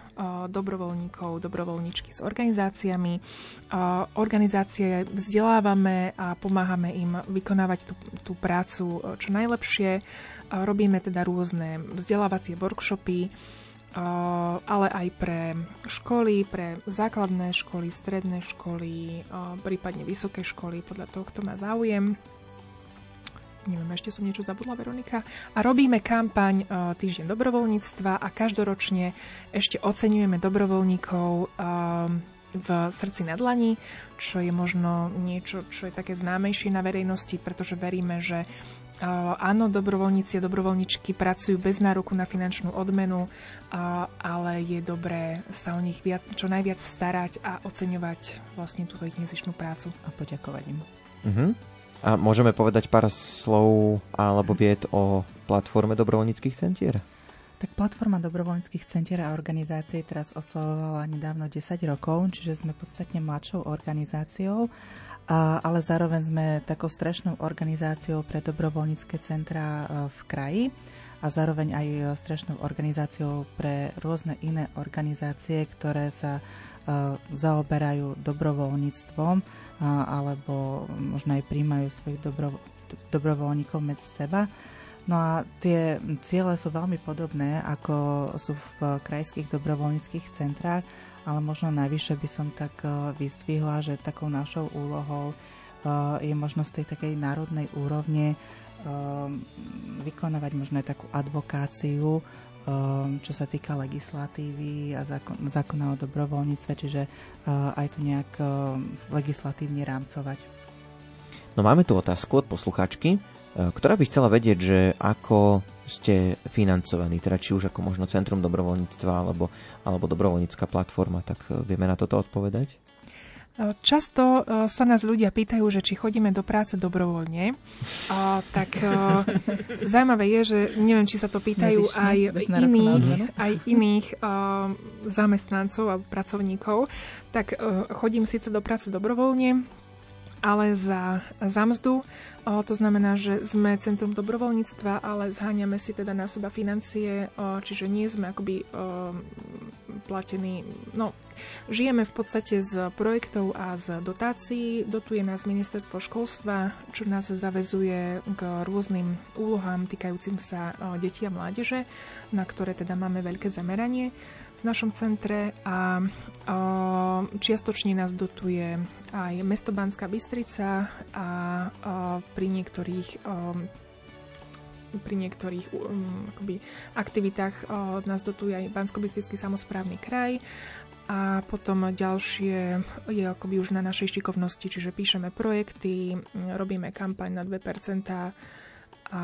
Speaker 3: dobrovoľníkov, dobrovoľníčky s organizáciami. Organizácie vzdelávame a pomáhame im vykonávať tú, tú prácu čo najlepšie. Robíme teda rôzne vzdelávacie workshopy, ale aj pre školy, pre základné školy, stredné školy, prípadne vysoké školy, podľa toho, kto má záujem. Neviem, ešte som niečo zabudla, Veronika. A robíme kampaň Týždeň dobrovoľníctva a každoročne ešte oceňujeme dobrovoľníkov v srdci na dlani, čo je možno niečo, čo je také známejšie na verejnosti, pretože veríme, že áno, dobrovoľníci a dobrovoľničky pracujú bez nároku na finančnú odmenu, ale je dobré sa o nich viac, čo najviac starať a oceňovať vlastne túto ich nezišnú prácu.
Speaker 4: A poďakovať im.
Speaker 1: Mhm. A môžeme povedať pár slov alebo vied o platforme dobrovoľníckých centier?
Speaker 4: Tak platforma dobrovoľníckých centier a organizácií teraz oslavovala nedávno 10 rokov, čiže sme podstatne mladšou organizáciou, a, ale zároveň sme takou strešnou organizáciou pre dobrovoľnícke centra e, v kraji a zároveň aj strešnou organizáciou pre rôzne iné organizácie, ktoré sa e, zaoberajú dobrovoľníctvom alebo možno aj príjmajú svojich dobro, dobrovoľníkov medzi seba. No a tie ciele sú veľmi podobné, ako sú v krajských dobrovoľníckých centrách ale možno navyše by som tak vyzdvihla, že takou našou úlohou je možno z tej takej národnej úrovne vykonávať možno aj takú advokáciu čo sa týka legislatívy a zákon, zákona o dobrovoľníctve, čiže aj to nejak legislatívne rámcovať.
Speaker 1: No máme tu otázku od posluchačky, uh, ktorá by chcela vedieť, že ako ste financovaní, teda či už ako možno Centrum dobrovoľníctva alebo, alebo dobrovoľnícka platforma, tak vieme na toto odpovedať?
Speaker 3: Často e, sa nás ľudia pýtajú, že či chodíme do práce dobrovoľne. A, tak e, <laughs> zaujímavé je, že neviem, či sa to pýtajú Nezišne, aj iných, aj iných uh, zamestnancov a pracovníkov. Tak uh, chodím síce do práce dobrovoľne, ale za, za mzdu. O, to znamená, že sme centrum dobrovoľníctva, ale zháňame si teda na seba financie, o, čiže nie sme akoby o, platení. No, žijeme v podstate z projektov a z dotácií. Dotuje nás ministerstvo školstva, čo nás zavezuje k rôznym úlohám týkajúcim sa o, detí a mládeže, na ktoré teda máme veľké zameranie v našom centre a čiastočne nás dotuje aj mesto Banská Bystrica a pri niektorých pri niektorých um, akoby, aktivitách o, nás dotuje aj bansko samozprávny kraj a potom ďalšie je akoby už na našej šikovnosti, čiže píšeme projekty, robíme kampaň na 2%, a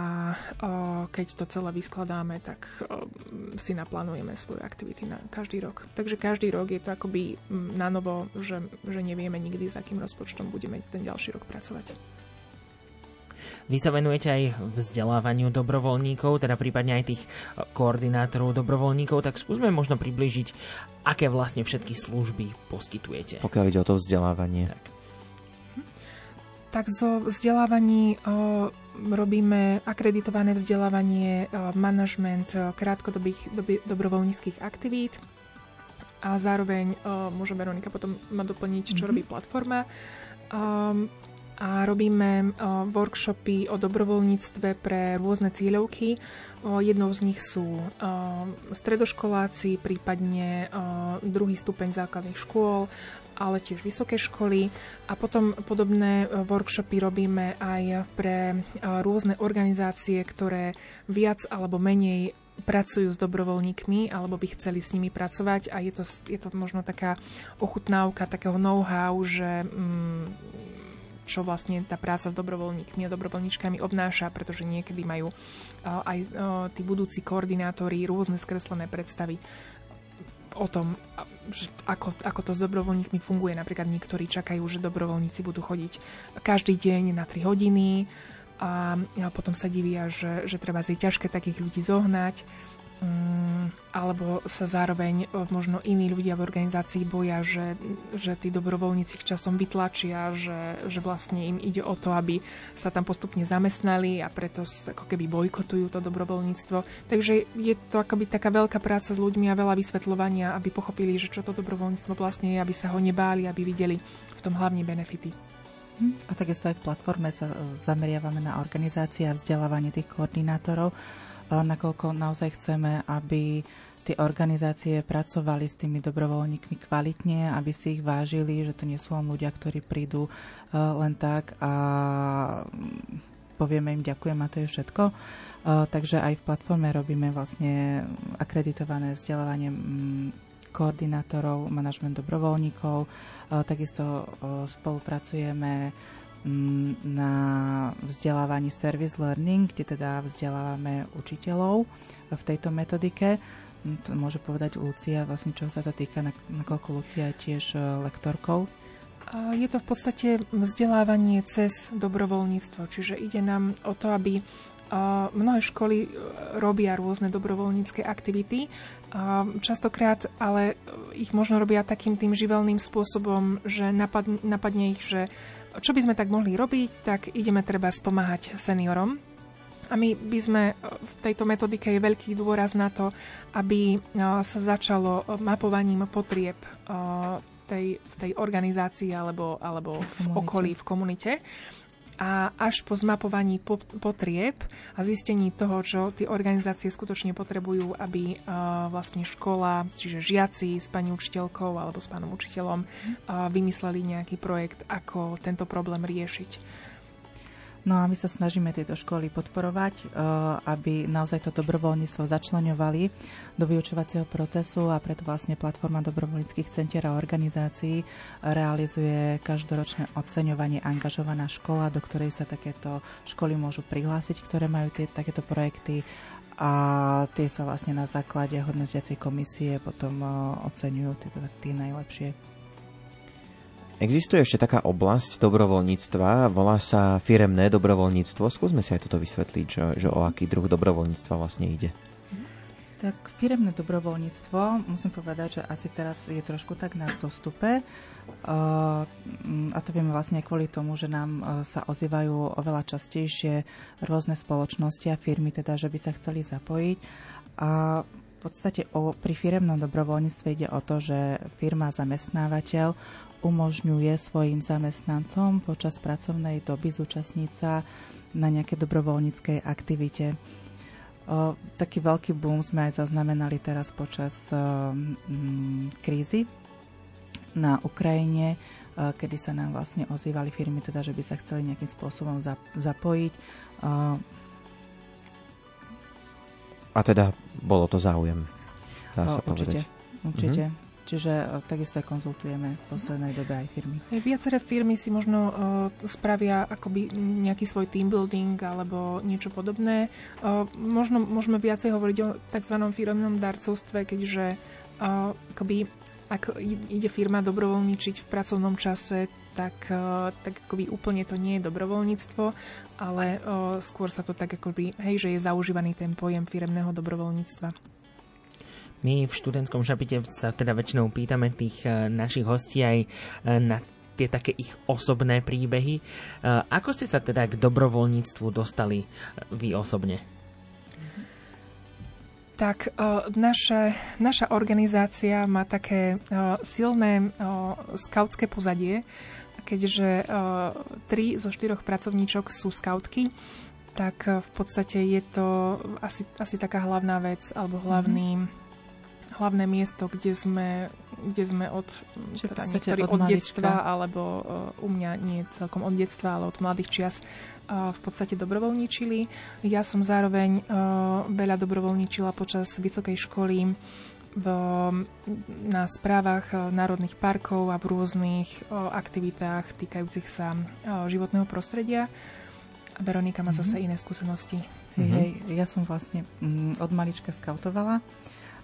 Speaker 3: o, keď to celé vyskladáme, tak o, si naplánujeme svoje aktivity na každý rok. Takže každý rok je to akoby na novo, že, že nevieme nikdy, s akým rozpočtom budeme ten ďalší rok pracovať.
Speaker 2: Vy sa venujete aj vzdelávaniu dobrovoľníkov, teda prípadne aj tých koordinátorov dobrovoľníkov, tak skúsme možno približiť, aké vlastne všetky služby poskytujete.
Speaker 1: Pokiaľ ide o to vzdelávanie.
Speaker 3: Tak. Tak zo vzdelávaní o, robíme akreditované vzdelávanie, o, manažment krátkodobých doby, dobrovoľníckých aktivít a zároveň môže Veronika potom ma doplniť, čo mm-hmm. robí platforma. A robíme workshopy o dobrovoľníctve pre rôzne cieľovky. Jednou z nich sú stredoškoláci, prípadne druhý stupeň základných škôl, ale tiež vysoké školy. A potom podobné e, workshopy robíme aj pre e, rôzne organizácie, ktoré viac alebo menej pracujú s dobrovoľníkmi alebo by chceli s nimi pracovať a je to, je to možno taká ochutnávka takého know-how, že mm, čo vlastne tá práca s dobrovoľníkmi a dobrovoľníčkami obnáša, pretože niekedy majú uh, aj tí budúci koordinátori rôzne skreslené predstavy o tom, ako, ako to s dobrovoľníkmi funguje. Napríklad niektorí čakajú, že dobrovoľníci budú chodiť každý deň na 3 hodiny a, a potom sa divia, že, že treba si ťažké takých ľudí zohnať alebo sa zároveň e, možno iní ľudia v organizácii boja, že, že tí dobrovoľníci ich časom vytlačia, že, že vlastne im ide o to, aby sa tam postupne zamestnali a preto ako keby bojkotujú to dobrovoľníctvo. Takže je to akoby taká veľká práca s ľuďmi a veľa vysvetľovania, aby pochopili, že čo to dobrovoľníctvo vlastne je, aby sa ho nebáli, aby videli v tom hlavne benefity.
Speaker 4: Hm, a takisto aj v platforme sa e, zameriavame na organizácie a vzdelávanie tých koordinátorov nakoľko naozaj chceme, aby tie organizácie pracovali s tými dobrovoľníkmi kvalitne, aby si ich vážili, že to nie sú len ľudia, ktorí prídu e, len tak a mm, povieme im ďakujem a to je všetko. E, takže aj v platforme robíme vlastne akreditované vzdelávanie mm, koordinátorov, manažment dobrovoľníkov. Takisto spolupracujeme na vzdelávaní service learning, kde teda vzdelávame učiteľov v tejto metodike. Mm, to môže povedať Lucia, vlastne čo sa to týka, nakoľko Lucia je tiež e, lektorkou.
Speaker 3: Je to v podstate vzdelávanie cez dobrovoľníctvo, čiže ide nám o to, aby Mnohé školy e, robia rôzne dobrovoľnícke aktivity, častokrát ale ich možno robia takým tým živelným spôsobom, že napadne, napadne ich, že čo by sme tak mohli robiť, tak ideme treba spomáhať seniorom. A my by sme e, v tejto metodike je veľký dôraz na to, aby e, sa začalo mapovaním potrieb e, tej, v tej organizácii alebo, alebo v, v okolí, v komunite a až po zmapovaní potrieb a zistení toho, čo tie organizácie skutočne potrebujú, aby vlastne škola, čiže žiaci s pani učiteľkou alebo s pánom učiteľom vymysleli nejaký projekt, ako tento problém riešiť.
Speaker 4: No a my sa snažíme tieto školy podporovať, eh, aby naozaj to dobrovoľníctvo začlenovali do vyučovacieho procesu a preto vlastne platforma dobrovoľníckých centier a organizácií realizuje každoročné oceňovanie angažovaná škola, do ktorej sa takéto školy môžu prihlásiť, ktoré majú tie, takéto projekty a tie sa vlastne na základe hodnotiacej komisie potom eh, oceňujú tie, tie najlepšie.
Speaker 1: Existuje ešte taká oblasť dobrovoľníctva, volá sa firemné dobrovoľníctvo. Skúsme si aj toto vysvetliť, že, že o aký druh dobrovoľníctva vlastne ide.
Speaker 4: Tak firemné dobrovoľníctvo, musím povedať, že asi teraz je trošku tak na zostupe. Uh, a to vieme vlastne kvôli tomu, že nám uh, sa ozývajú oveľa častejšie rôzne spoločnosti a firmy, teda, že by sa chceli zapojiť. A v podstate o, pri firemnom dobrovoľníctve ide o to, že firma, zamestnávateľ umožňuje svojim zamestnancom počas pracovnej doby zúčastniť sa na nejaké dobrovoľníckej aktivite. O, taký veľký boom sme aj zaznamenali teraz počas o, m, krízy na Ukrajine, o, kedy sa nám vlastne ozývali firmy, teda, že by sa chceli nejakým spôsobom za, zapojiť. O,
Speaker 1: a teda bolo to záujem, dá sa
Speaker 4: o, určite,
Speaker 1: povedať.
Speaker 4: Určite. Mm-hmm. Čiže e, takisto aj konzultujeme v poslednej dobe aj firmy.
Speaker 3: Viaceré firmy si možno uh, spravia akoby nejaký svoj team building alebo niečo podobné. Možno môžeme viacej hovoriť o tzv. firmnom darcovstve, keďže akoby ak ide firma dobrovoľničiť v pracovnom čase, tak, tak akoby úplne to nie je dobrovoľníctvo, ale skôr sa to tak akoby, hej, že je zaužívaný ten pojem firemného dobrovoľníctva.
Speaker 2: My v študentskom šapite sa teda väčšinou pýtame tých eh, našich hostí aj eh, na tie také ich osobné príbehy. Eh, ako ste sa teda k dobrovoľníctvu dostali vy osobne?
Speaker 3: Tak naša, naša organizácia má také silné skautské pozadie, keďže tri zo štyroch pracovníčok sú skautky, tak v podstate je to asi, asi taká hlavná vec alebo hlavný mm-hmm hlavné miesto, kde sme, kde sme od, teda niektorí od, od detstva, alebo uh, u mňa nie celkom od detstva, ale od mladých čias uh, v podstate dobrovoľničili. Ja som zároveň uh, veľa dobrovoľničila počas vysokej školy v, na správach národných parkov a v rôznych aktivitách týkajúcich sa životného prostredia. Veronika má mm-hmm. zase iné skúsenosti.
Speaker 4: Hej, mm-hmm. hej, ja som vlastne mm, od malička skautovala.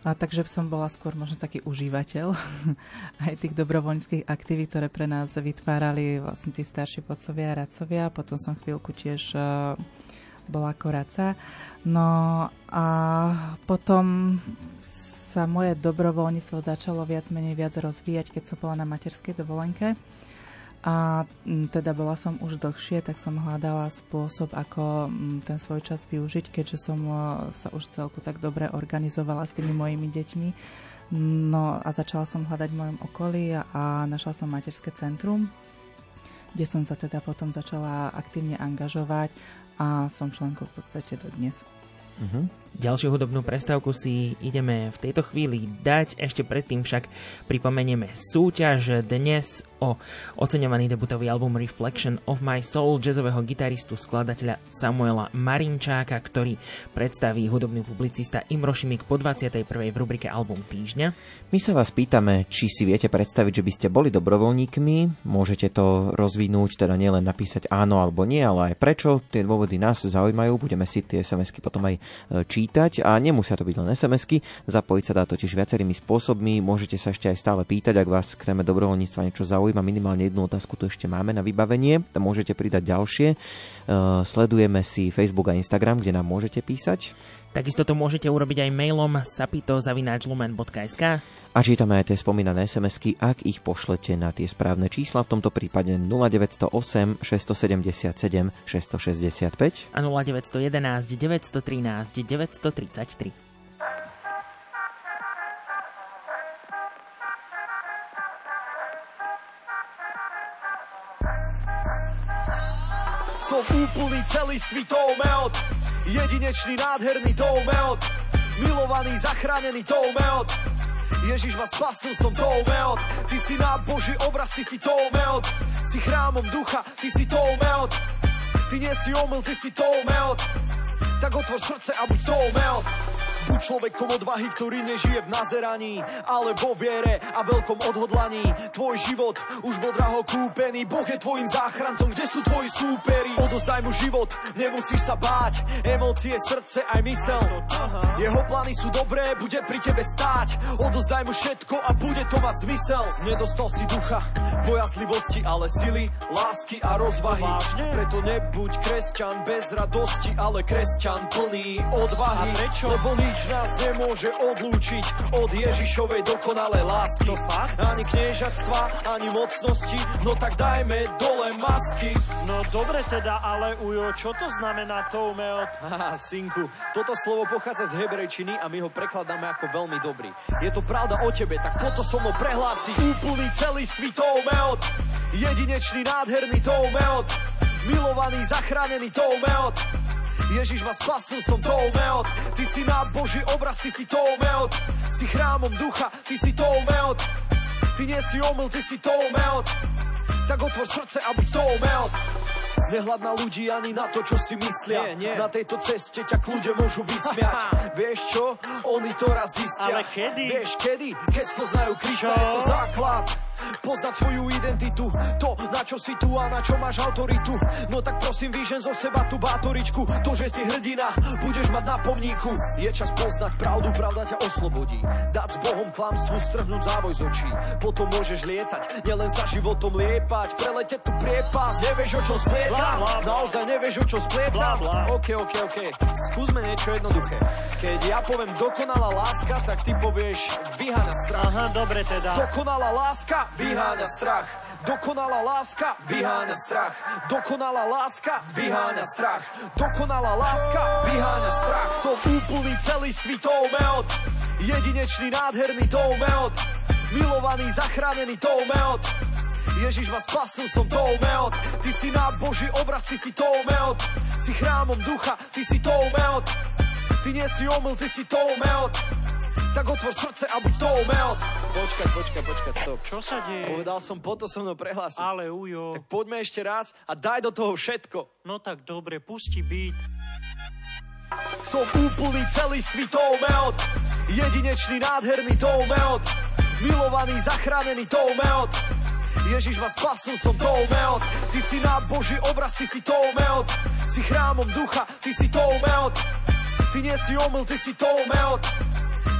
Speaker 4: A takže som bola skôr možno taký užívateľ <laughs> aj tých dobrovoľníckých aktivít, ktoré pre nás vytvárali vlastne tí starší podcovia a radcovia. Potom som chvíľku tiež uh, bola ako radca. No a potom sa moje dobrovoľníctvo začalo viac menej viac rozvíjať, keď som bola na materskej dovolenke. A teda bola som už dlhšie, tak som hľadala spôsob, ako ten svoj čas využiť, keďže som sa už celku tak dobre organizovala s tými mojimi deťmi. No a začala som hľadať v mojom okolí a, našla som materské centrum, kde som sa teda potom začala aktívne angažovať a som členkou v podstate do dnes.
Speaker 2: Uh-huh. Ďalšiu hudobnú prestávku si ideme v tejto chvíli dať, ešte predtým však pripomenieme súťaž dnes o oceňovaný debutový album Reflection of My Soul jazzového gitaristu, skladateľa Samuela Marinčáka, ktorý predstaví hudobný publicista Imro Šimik po 21. v rubrike Album týždňa.
Speaker 1: My sa vás pýtame, či si viete predstaviť, že by ste boli dobrovoľníkmi, môžete to rozvinúť, teda nielen napísať áno alebo nie, ale aj prečo, tie dôvody nás zaujímajú, budeme si tie sms potom aj čítať čítať a nemusia to byť len SMS-ky. Zapojiť sa dá totiž viacerými spôsobmi. Môžete sa ešte aj stále pýtať, ak vás k téme dobrovoľníctva niečo zaujíma. Minimálne jednu otázku tu ešte máme na vybavenie. Tam môžete pridať ďalšie. Uh, sledujeme si Facebook a Instagram, kde nám môžete písať.
Speaker 2: Takisto to môžete urobiť aj mailom sapito.lumen.sk
Speaker 1: a čítame aj tie spomínané SMS-ky, ak ich pošlete na tie správne čísla, v tomto prípade 0908 677 665
Speaker 2: a 0911 913 933.
Speaker 7: Som úplný celistvý toumeot Jedinečný, nádherný toumeot Milovaný, zachránený toumeot Ježiš ma spasil, som toumeot Ty si na Boží obraz, ty si toumeot Si chrámom ducha, ty si toumeot Ty nie si omyl, ty si toumeot Tak otvor srdce a buď toumeot Buď človekom odvahy, ktorý nežije v nazeraní, ale vo viere a veľkom odhodlaní. Tvoj život už bol draho kúpený, Boh je tvojim záchrancom, kde sú tvoji súperi? Odozdaj mu život, nemusíš sa báť, emócie, srdce aj mysel. Jeho plány sú dobré, bude pri tebe stáť. Odozdaj mu všetko a bude to mať zmysel. Nedostal si ducha, bojazlivosti, ale sily, lásky a rozvahy. Preto nebuď kresťan bez radosti, ale kresťan plný odvahy. A prečo? Lebo nič nás nemôže odlúčiť od Ježišovej dokonalej lásky. To? Ani kniežatstva, ani mocnosti, no tak dajme dole masky.
Speaker 8: No dobre teda, ale Ujo, čo to znamená toumeot?
Speaker 7: Haha, synku, toto slovo pochádza z hebrejčiny a my ho prekladáme ako veľmi dobrý. Je to pravda o tebe, tak toto som mnou prehlási. Úplný celistvý toumeot, jedinečný, nádherný toumeot, milovaný, zachránený toumeot. Ježiš ma spasil, som toumeot Ty si na Boží obraz, ty si toumeot Si chrámom ducha, ty si toumeot Ty nie si omyl, ty si toumeot Tak otvor srdce a buď toumeot Nehľad na ľudí ani na to, čo si myslia. Nie, nie. Na tejto ceste ťa kľude môžu vysmiať. <laughs> Vieš čo? Oni to raz zistia.
Speaker 8: Ale kedy?
Speaker 7: Vieš kedy? Keď spoznajú Krista, je to základ. Poznať svoju identitu, to na čo si tu a na čo máš autoritu. No tak prosím, vyžen zo seba tú bátoričku, to, že si hrdina, budeš mať na pomníku. Je čas poznať pravdu, pravda ťa oslobodí. Dať s Bohom klamstvu, strhnúť závoj z očí. Potom môžeš lietať, nielen za životom liepať, preletieť tu priepas, nevieš o čom splietam. Naozaj nevieš o čom splietam. OK, OK, OK. Skúsme niečo jednoduché. Keď ja poviem dokonalá láska, tak ty povieš vyháňa strach.
Speaker 8: Aha, dobre teda.
Speaker 7: Dokonalá láska vyháňa strach. Dokonalá láska vyháňa strach. Dokonalá láska vyháňa strach. Dokonalá láska vyháňa strach. Som úplný celistvý toumeot. Jedinečný, nádherný toumeot. Milovaný, zachránený toumeot. Ježiš ma spasil, som toumeot. Ty si na Boží obraz, ty si toumeot. Si chrámom ducha, ty si toumeot. Ty nie si omyl, ty si toumeot. Tak otvor srdce a buď toumeot. Počkaj, počkaj, počkaj, stop.
Speaker 8: Čo sa deje?
Speaker 7: Povedal som, potom so mnou prehlásiť.
Speaker 8: Ale Ujo.
Speaker 7: Tak poďme ešte raz a daj do toho všetko.
Speaker 8: No tak dobre, pusti beat.
Speaker 7: Som úplný celistvý toumeot. Jedinečný, nádherný toumeot. Milovaný, zachránený toumeot. Ježiš ma spasil, som toumeot. Ty si na Boží obraz, ty si toumeot. Si chrámom ducha, ty si toumeot. Ty nie si omyl, ty si toumeot.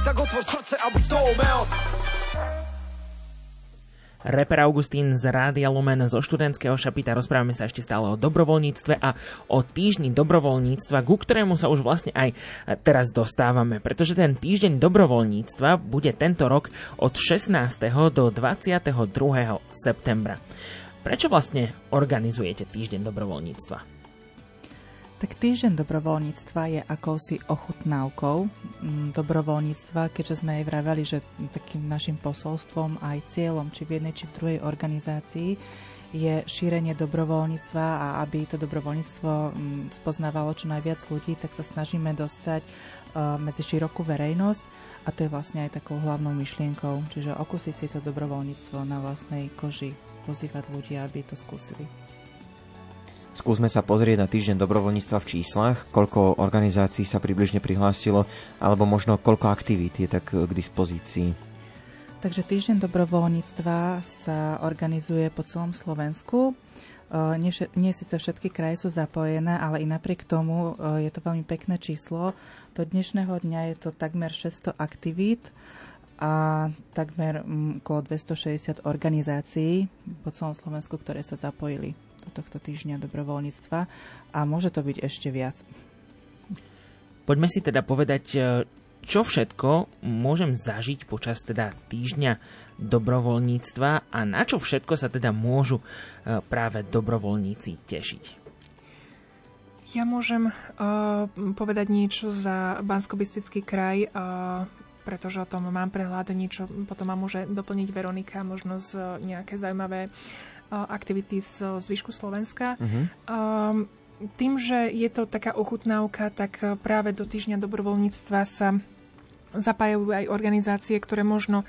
Speaker 7: Tak otvor srdce a buď toumeot.
Speaker 2: Reper Augustín z Rádia Lumen zo študentského šapita. Rozprávame sa ešte stále o dobrovoľníctve a o týždni dobrovoľníctva, ku ktorému sa už vlastne aj teraz dostávame, pretože ten týždeň dobrovoľníctva bude tento rok od 16. do 22. septembra. Prečo vlastne organizujete týždeň dobrovoľníctva?
Speaker 4: Tak týždeň dobrovoľníctva je akousi ochutnávkou mm, dobrovoľníctva, keďže sme aj vraveli, že takým našim posolstvom aj cieľom, či v jednej, či v druhej organizácii, je šírenie dobrovoľníctva a aby to dobrovoľníctvo mm, spoznávalo čo najviac ľudí, tak sa snažíme dostať e, medzi širokú verejnosť a to je vlastne aj takou hlavnou myšlienkou, čiže okúsiť si to dobrovoľníctvo na vlastnej koži, pozývať ľudí, aby to skúsili.
Speaker 1: Skúsme sa pozrieť na týždeň dobrovoľníctva v číslach, koľko organizácií sa približne prihlásilo, alebo možno koľko aktivít je tak k dispozícii.
Speaker 4: Takže týždeň dobrovoľníctva sa organizuje po celom Slovensku. E, nie, nie síce všetky kraje sú zapojené, ale i napriek tomu e, je to veľmi pekné číslo. Do dnešného dňa je to takmer 600 aktivít a takmer okolo 260 organizácií po celom Slovensku, ktoré sa zapojili tohto týždňa dobrovoľníctva a môže to byť ešte viac.
Speaker 2: Poďme si teda povedať, e, čo všetko môžem zažiť počas teda týždňa dobrovoľníctva a na čo všetko sa teda môžu e, práve dobrovoľníci tešiť.
Speaker 3: Ja môžem uh, povedať niečo za bansko kraj, uh, pretože o tom mám prehľad, niečo potom ma môže doplniť Veronika, možno z nejaké zaujímavé aktivity z zvyšku Slovenska. Uh-huh. Tým, že je to taká ochutnávka, tak práve do týždňa dobrovoľníctva sa zapájajú aj organizácie, ktoré možno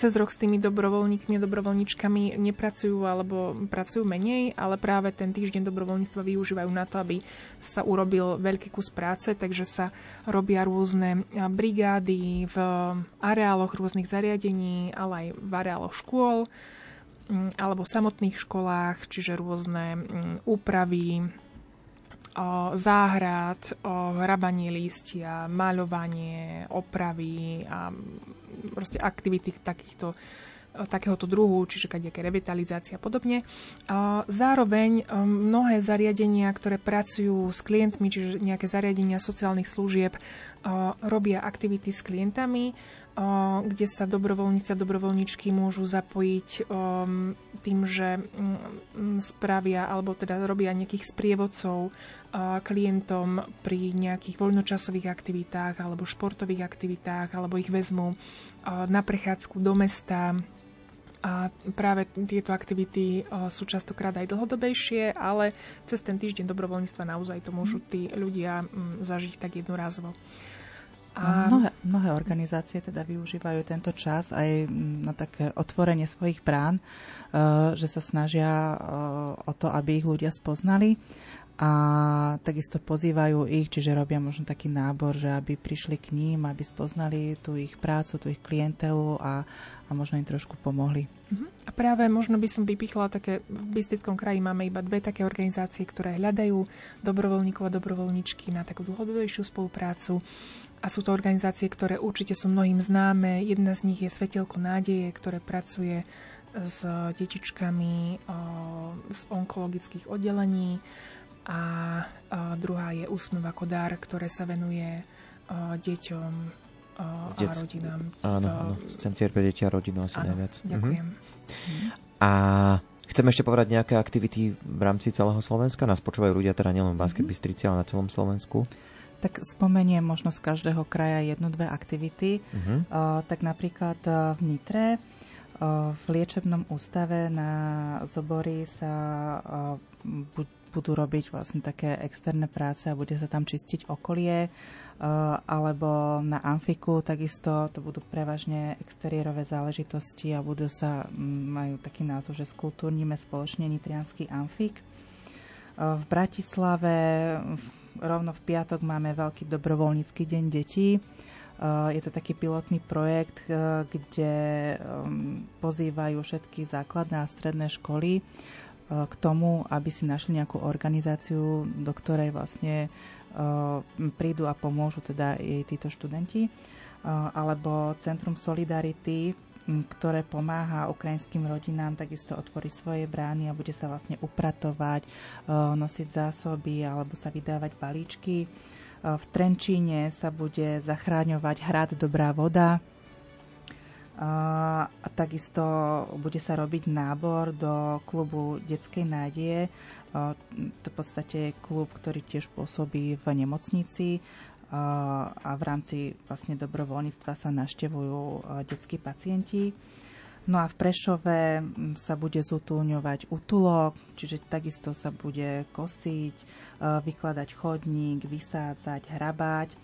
Speaker 3: cez rok s tými dobrovoľníkmi a dobrovoľníčkami nepracujú alebo pracujú menej, ale práve ten týždeň dobrovoľníctva využívajú na to, aby sa urobil veľký kus práce, takže sa robia rôzne brigády v areáloch rôznych zariadení, ale aj v areáloch škôl alebo samotných školách, čiže rôzne úpravy, záhrad, hrabanie lístia, maľovanie, opravy a proste aktivity takýchto takéhoto druhu, čiže kadejaké revitalizácia a podobne. Zároveň mnohé zariadenia, ktoré pracujú s klientmi, čiže nejaké zariadenia sociálnych služieb, robia aktivity s klientami, kde sa dobrovoľníci a dobrovoľníčky môžu zapojiť tým, že spravia alebo teda robia nejakých sprievodcov klientom pri nejakých voľnočasových aktivitách alebo športových aktivitách alebo ich vezmu na prechádzku do mesta a práve tieto aktivity sú častokrát aj dlhodobejšie, ale cez ten týždeň dobrovoľníctva naozaj to môžu tí ľudia zažiť tak jednorázovo.
Speaker 4: A... Mnohé, mnohé organizácie teda využívajú tento čas aj na také otvorenie svojich brán, že sa snažia o to, aby ich ľudia spoznali a takisto pozývajú ich, čiže robia možno taký nábor, že aby prišli k ním, aby spoznali tú ich prácu, tú ich klientelu a, a možno im trošku pomohli.
Speaker 3: Uh-huh. A práve možno by som vypichla také, v Bystickom kraji máme iba dve také organizácie, ktoré hľadajú dobrovoľníkov a dobrovoľníčky na takú dlhodobejšiu spoluprácu. A sú to organizácie, ktoré určite sú mnohým známe. Jedna z nich je Svetelko nádeje, ktoré pracuje s detičkami z onkologických oddelení a druhá je Úsmev ako dar, ktoré sa venuje deťom a Dec... rodinám.
Speaker 1: Áno, áno, z centier pre deti a rodinu asi áno, najviac.
Speaker 3: Ďakujem. Mhm.
Speaker 1: A chceme ešte povedať nejaké aktivity v rámci celého Slovenska? Nás počúvajú ľudia teda nielen v Banskej mm-hmm. Bystrici, ale na celom Slovensku.
Speaker 4: Tak spomeniem možno z každého kraja jednu, dve aktivity. Uh-huh. Uh, tak napríklad uh, v Nitre uh, v liečebnom ústave na Zobory sa uh, budú robiť vlastne také externé práce a bude sa tam čistiť okolie, uh, alebo na Amfiku takisto to budú prevažne exteriérové záležitosti a budú sa, majú taký názov, že skultúrnime spoločne Nitrianský Amfik. Uh, v Bratislave rovno v piatok máme veľký dobrovoľnícky deň detí. Uh, je to taký pilotný projekt, kde pozývajú všetky základné a stredné školy k tomu, aby si našli nejakú organizáciu, do ktorej vlastne prídu a pomôžu teda jej títo študenti, alebo Centrum Solidarity, ktoré pomáha ukrajinským rodinám takisto otvoriť svoje brány a bude sa vlastne upratovať, nosiť zásoby alebo sa vydávať balíčky. V Trenčíne sa bude zachráňovať hrad Dobrá voda, a takisto bude sa robiť nábor do klubu Detskej nádeje. To v podstate je klub, ktorý tiež pôsobí v nemocnici a v rámci vlastne dobrovoľníctva sa naštevujú detskí pacienti. No a v Prešove sa bude zutúňovať utulok, čiže takisto sa bude kosiť, vykladať chodník, vysádzať, hrabať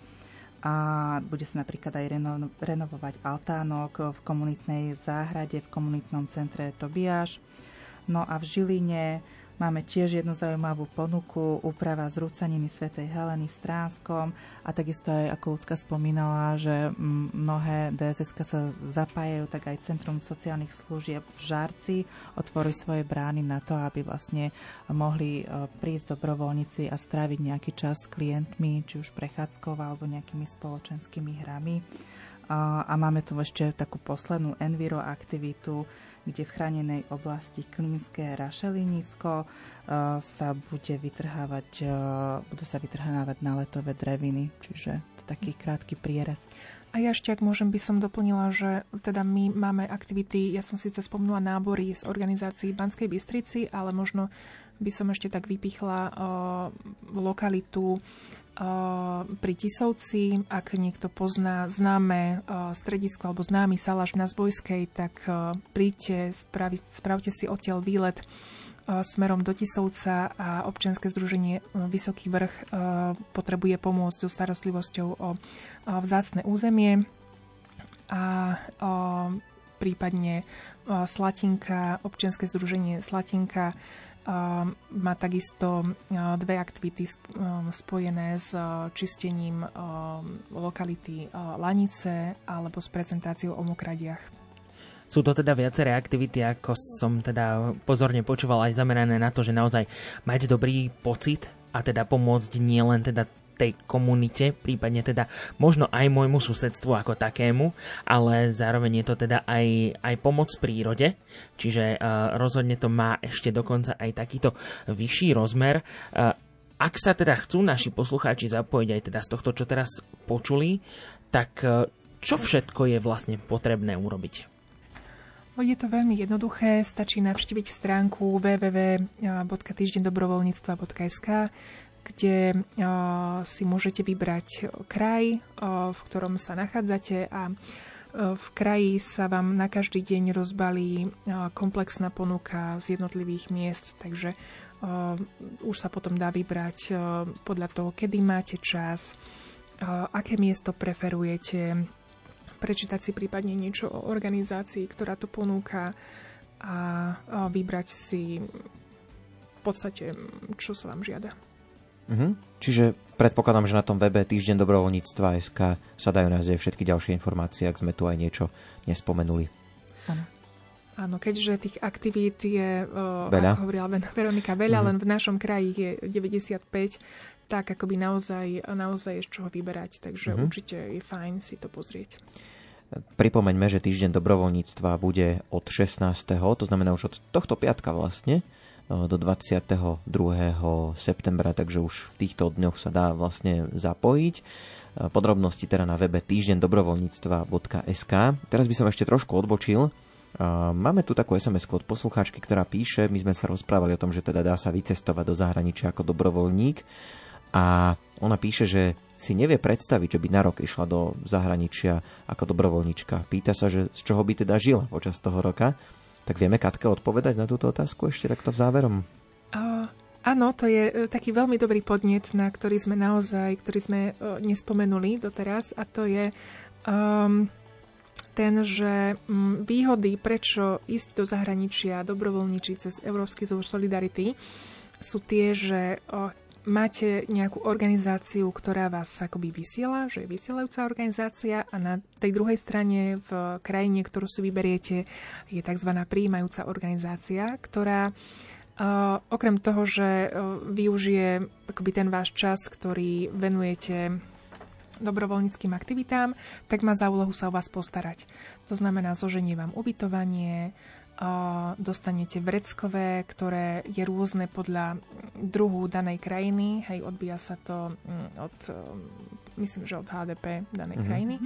Speaker 4: a bude sa napríklad aj reno, renovovať altánok v komunitnej záhrade v komunitnom centre Tobiaš. No a v Žiline Máme tiež jednu zaujímavú ponuku, úprava zrúcaniny svätej Heleny v Stránskom a takisto aj ako Lucka spomínala, že mnohé DSS sa zapájajú, tak aj Centrum sociálnych služieb v Žarci otvorí svoje brány na to, aby vlastne mohli e, prísť dobrovoľníci a stráviť nejaký čas s klientmi, či už prechádzkov alebo nejakými spoločenskými hrami. A máme tu ešte takú poslednú enviro aktivitu, kde v chránenej oblasti Klínske rašelinisko uh, sa bude vytrhávať, uh, budú sa vytrhávať náletové dreviny, čiže taký krátky prierez.
Speaker 3: A ja ešte, ak môžem, by som doplnila, že teda my máme aktivity, ja som síce spomnula nábory z organizácií Banskej Bystrici, ale možno by som ešte tak vypichla uh, lokalitu pri Tisovci, ak niekto pozná známe stredisko alebo známy salaš na Zbojskej, tak príďte, spravi, spravte si odtiaľ výlet smerom do Tisovca a občianske združenie Vysoký vrch potrebuje pomôcť so starostlivosťou o vzácne územie. A prípadne Slatinka, občianske združenie Slatinka má takisto dve aktivity spojené s čistením lokality Lanice alebo s prezentáciou o mokradiach.
Speaker 2: Sú to teda viaceré aktivity, ako som teda pozorne počúval, aj zamerané na to, že naozaj mať dobrý pocit a teda pomôcť nielen teda tej komunite, prípadne teda možno aj môjmu susedstvu ako takému, ale zároveň je to teda aj, aj pomoc prírode, čiže uh, rozhodne to má ešte dokonca aj takýto vyšší rozmer. Uh, ak sa teda chcú naši poslucháči zapojiť aj teda z tohto, čo teraz počuli, tak uh, čo všetko je vlastne potrebné urobiť?
Speaker 3: Je to veľmi jednoduché, stačí navštíviť stránku www.týždendobrovoľníctva.sk kde si môžete vybrať kraj, v ktorom sa nachádzate a v kraji sa vám na každý deň rozbalí komplexná ponuka z jednotlivých miest, takže už sa potom dá vybrať podľa toho, kedy máte čas, aké miesto preferujete, prečítať si prípadne niečo o organizácii, ktorá to ponúka a vybrať si v podstate, čo sa vám žiada.
Speaker 1: Mhm. Čiže predpokladám, že na tom webe týždeň dobrovoľníctva SK sa dajú nájsť všetky ďalšie informácie, ak sme tu aj niečo nespomenuli.
Speaker 3: Áno. Áno, keďže tých aktivít je, veľa. ako hovorila Veronika, veľa, mm-hmm. len v našom kraji je 95, tak akoby naozaj, naozaj je z čoho vyberať, takže mm-hmm. určite je fajn si to pozrieť.
Speaker 1: Pripomeňme, že týždeň dobrovoľníctva bude od 16. to znamená už od tohto piatka vlastne, do 22. septembra, takže už v týchto dňoch sa dá vlastne zapojiť. Eh, podrobnosti teda na webe týždeň dobrovoľníctva.sk. Teraz by som ešte trošku odbočil. Eh, máme tu takú sms od poslucháčky, ktorá píše, my sme sa rozprávali o tom, že teda dá sa vycestovať do zahraničia ako dobrovoľník a ona píše, že si nevie predstaviť, že by na rok išla do zahraničia ako dobrovoľníčka. Pýta sa, že z čoho by teda žila počas toho roka. Tak vieme Katka odpovedať na túto otázku ešte takto v záverom?
Speaker 3: Uh, áno, to je uh, taký veľmi dobrý podnet, na ktorý sme naozaj, ktorý sme uh, nespomenuli doteraz a to je um, ten, že um, výhody, prečo ísť do zahraničia, dobrovoľničiť cez Európsky zúr Solidarity, sú tie, že uh, máte nejakú organizáciu, ktorá vás akoby vysiela, že je vysielajúca organizácia a na tej druhej strane v krajine, ktorú si vyberiete, je tzv. príjmajúca organizácia, ktorá uh, okrem toho, že uh, využije akoby ten váš čas, ktorý venujete dobrovoľníckým aktivitám, tak má za úlohu sa o vás postarať. To znamená, zoženie vám ubytovanie, dostanete vreckové, ktoré je rôzne podľa druhu danej krajiny. Hej, odbíja sa to mm, od, mm, myslím, že od HDP danej mm-hmm. krajiny.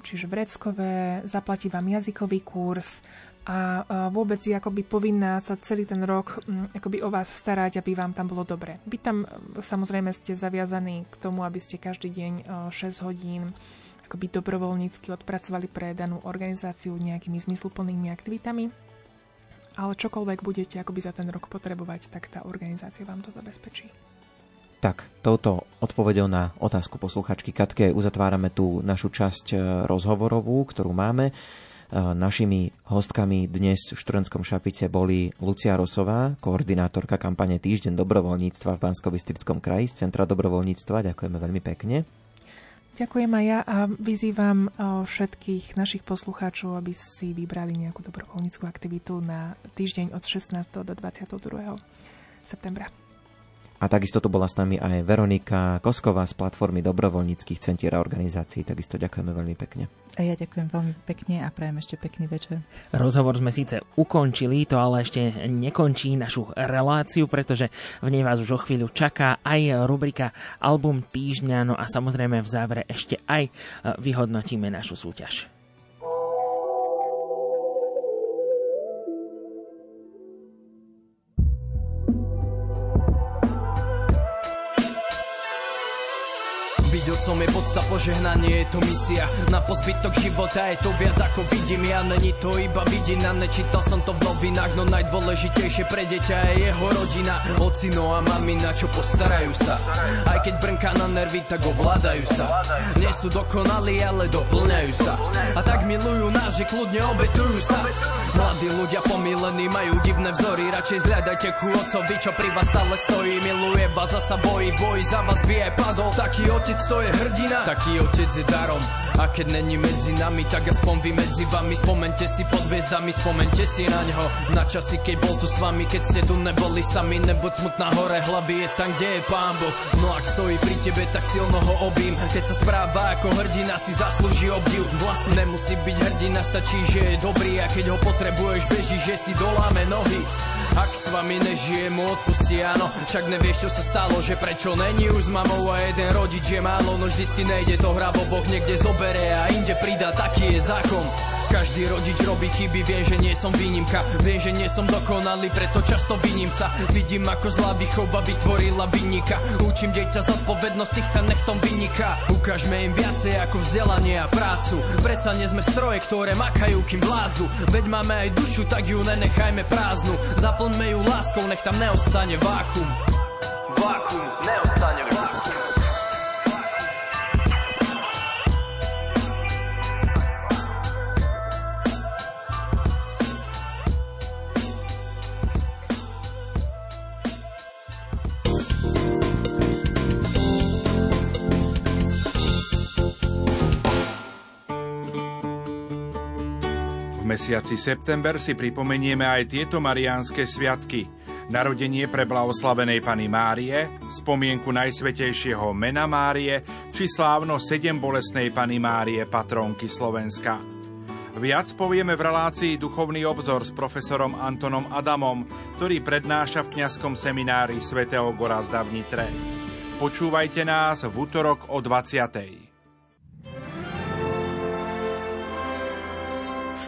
Speaker 3: Čiže vreckové, zaplatí vám jazykový kurz a vôbec je akoby povinná sa celý ten rok mm, akoby o vás starať, aby vám tam bolo dobre. Vy tam samozrejme ste zaviazaní k tomu, aby ste každý deň 6 hodín akoby dobrovoľnícky odpracovali pre danú organizáciu nejakými zmysluplnými aktivitami. Ale čokoľvek budete akoby za ten rok potrebovať, tak tá organizácia vám to zabezpečí.
Speaker 1: Tak, touto odpovedou na otázku posluchačky Katke uzatvárame tú našu časť e, rozhovorovú, ktorú máme. E, našimi hostkami dnes v Študentskom šapice boli Lucia Rosová, koordinátorka kampane Týždeň dobrovoľníctva v bansko kraji z Centra dobrovoľníctva. Ďakujeme veľmi pekne.
Speaker 3: Ďakujem aj ja a vyzývam všetkých našich poslucháčov, aby si vybrali nejakú dobrovoľníckú aktivitu na týždeň od 16. do 22. septembra.
Speaker 1: A takisto tu bola s nami aj Veronika Kosková z platformy dobrovoľníckých centier a organizácií. Takisto ďakujeme veľmi pekne.
Speaker 4: A ja ďakujem veľmi pekne a prajem ešte pekný večer.
Speaker 2: Rozhovor sme síce ukončili, to ale ešte nekončí našu reláciu, pretože v nej vás už o chvíľu čaká aj rubrika Album týždňa, no a samozrejme v závere ešte aj vyhodnotíme našu súťaž.
Speaker 7: Otcom je podsta požehnanie, je to misia. Na pozbytok života je to viac ako vidím. Ja není to iba vidina, nečítal som to v novinách No najdôležitejšie pre deťa je jeho rodina. Ocino a mamina, čo postarajú sa. Aj keď brnká na nervy, tak ovládajú sa. Nie sú dokonalí, ale doplňajú sa. A tak milujú nás, že kľudne obetujú sa. Mladí ľudia pomilení majú divné vzory Radšej zľadajte ku otcovi, čo pri vás stále stojí. Miluje vás, zasa bojí, bojí za vás by aj padol. Taký otec to je hrdina, taký otec je darom. A keď není medzi nami, tak aspoň vy medzi vami. Spomente si pod hviezdami, spomente si na ňo. Na časy, keď bol tu s vami, keď ste tu neboli sami Nebuď smutná hore hlavy, je tam, kde je pán Boh. No ak stojí pri tebe, tak silno ho obím. Keď sa správa ako hrdina, si zaslúži obdiv. Vlastne nemusí byť hrdina, stačí, že je dobrý. A keď ho potrebuješ, beží, že si doláme nohy ak s vami mu odpustí, áno. Však nevieš, čo sa stalo, že prečo není už s mamou A jeden rodič je málo, no vždycky nejde to hra Boh niekde zobere a inde pridá, taký je zákon každý rodič robí chyby, viem, že nie som výnimka. Viem, že nie som dokonalý, preto často viním sa. Vidím, ako zlá výchova vytvorila vynika. Učím dieťa zodpovednosti, chcem nech tom vynika Ukážme im viacej ako vzdelanie a prácu. Predsa nie sme stroje, ktoré makajú, kým vládzu. Veď máme aj dušu, tak ju nenechajme prázdnu. Zaplňme ju láskou, nech tam neostane vákum. Vákum,
Speaker 9: mesiaci september si pripomenieme aj tieto mariánske sviatky. Narodenie pre blahoslavenej Pany Márie, spomienku Najsvetejšieho mena Márie či slávno sedem bolesnej Pany Márie, patronky Slovenska. Viac povieme v relácii Duchovný obzor s profesorom Antonom Adamom, ktorý prednáša v kňazskom seminári svätého Gorazda v Nitre. Počúvajte nás v útorok o 20.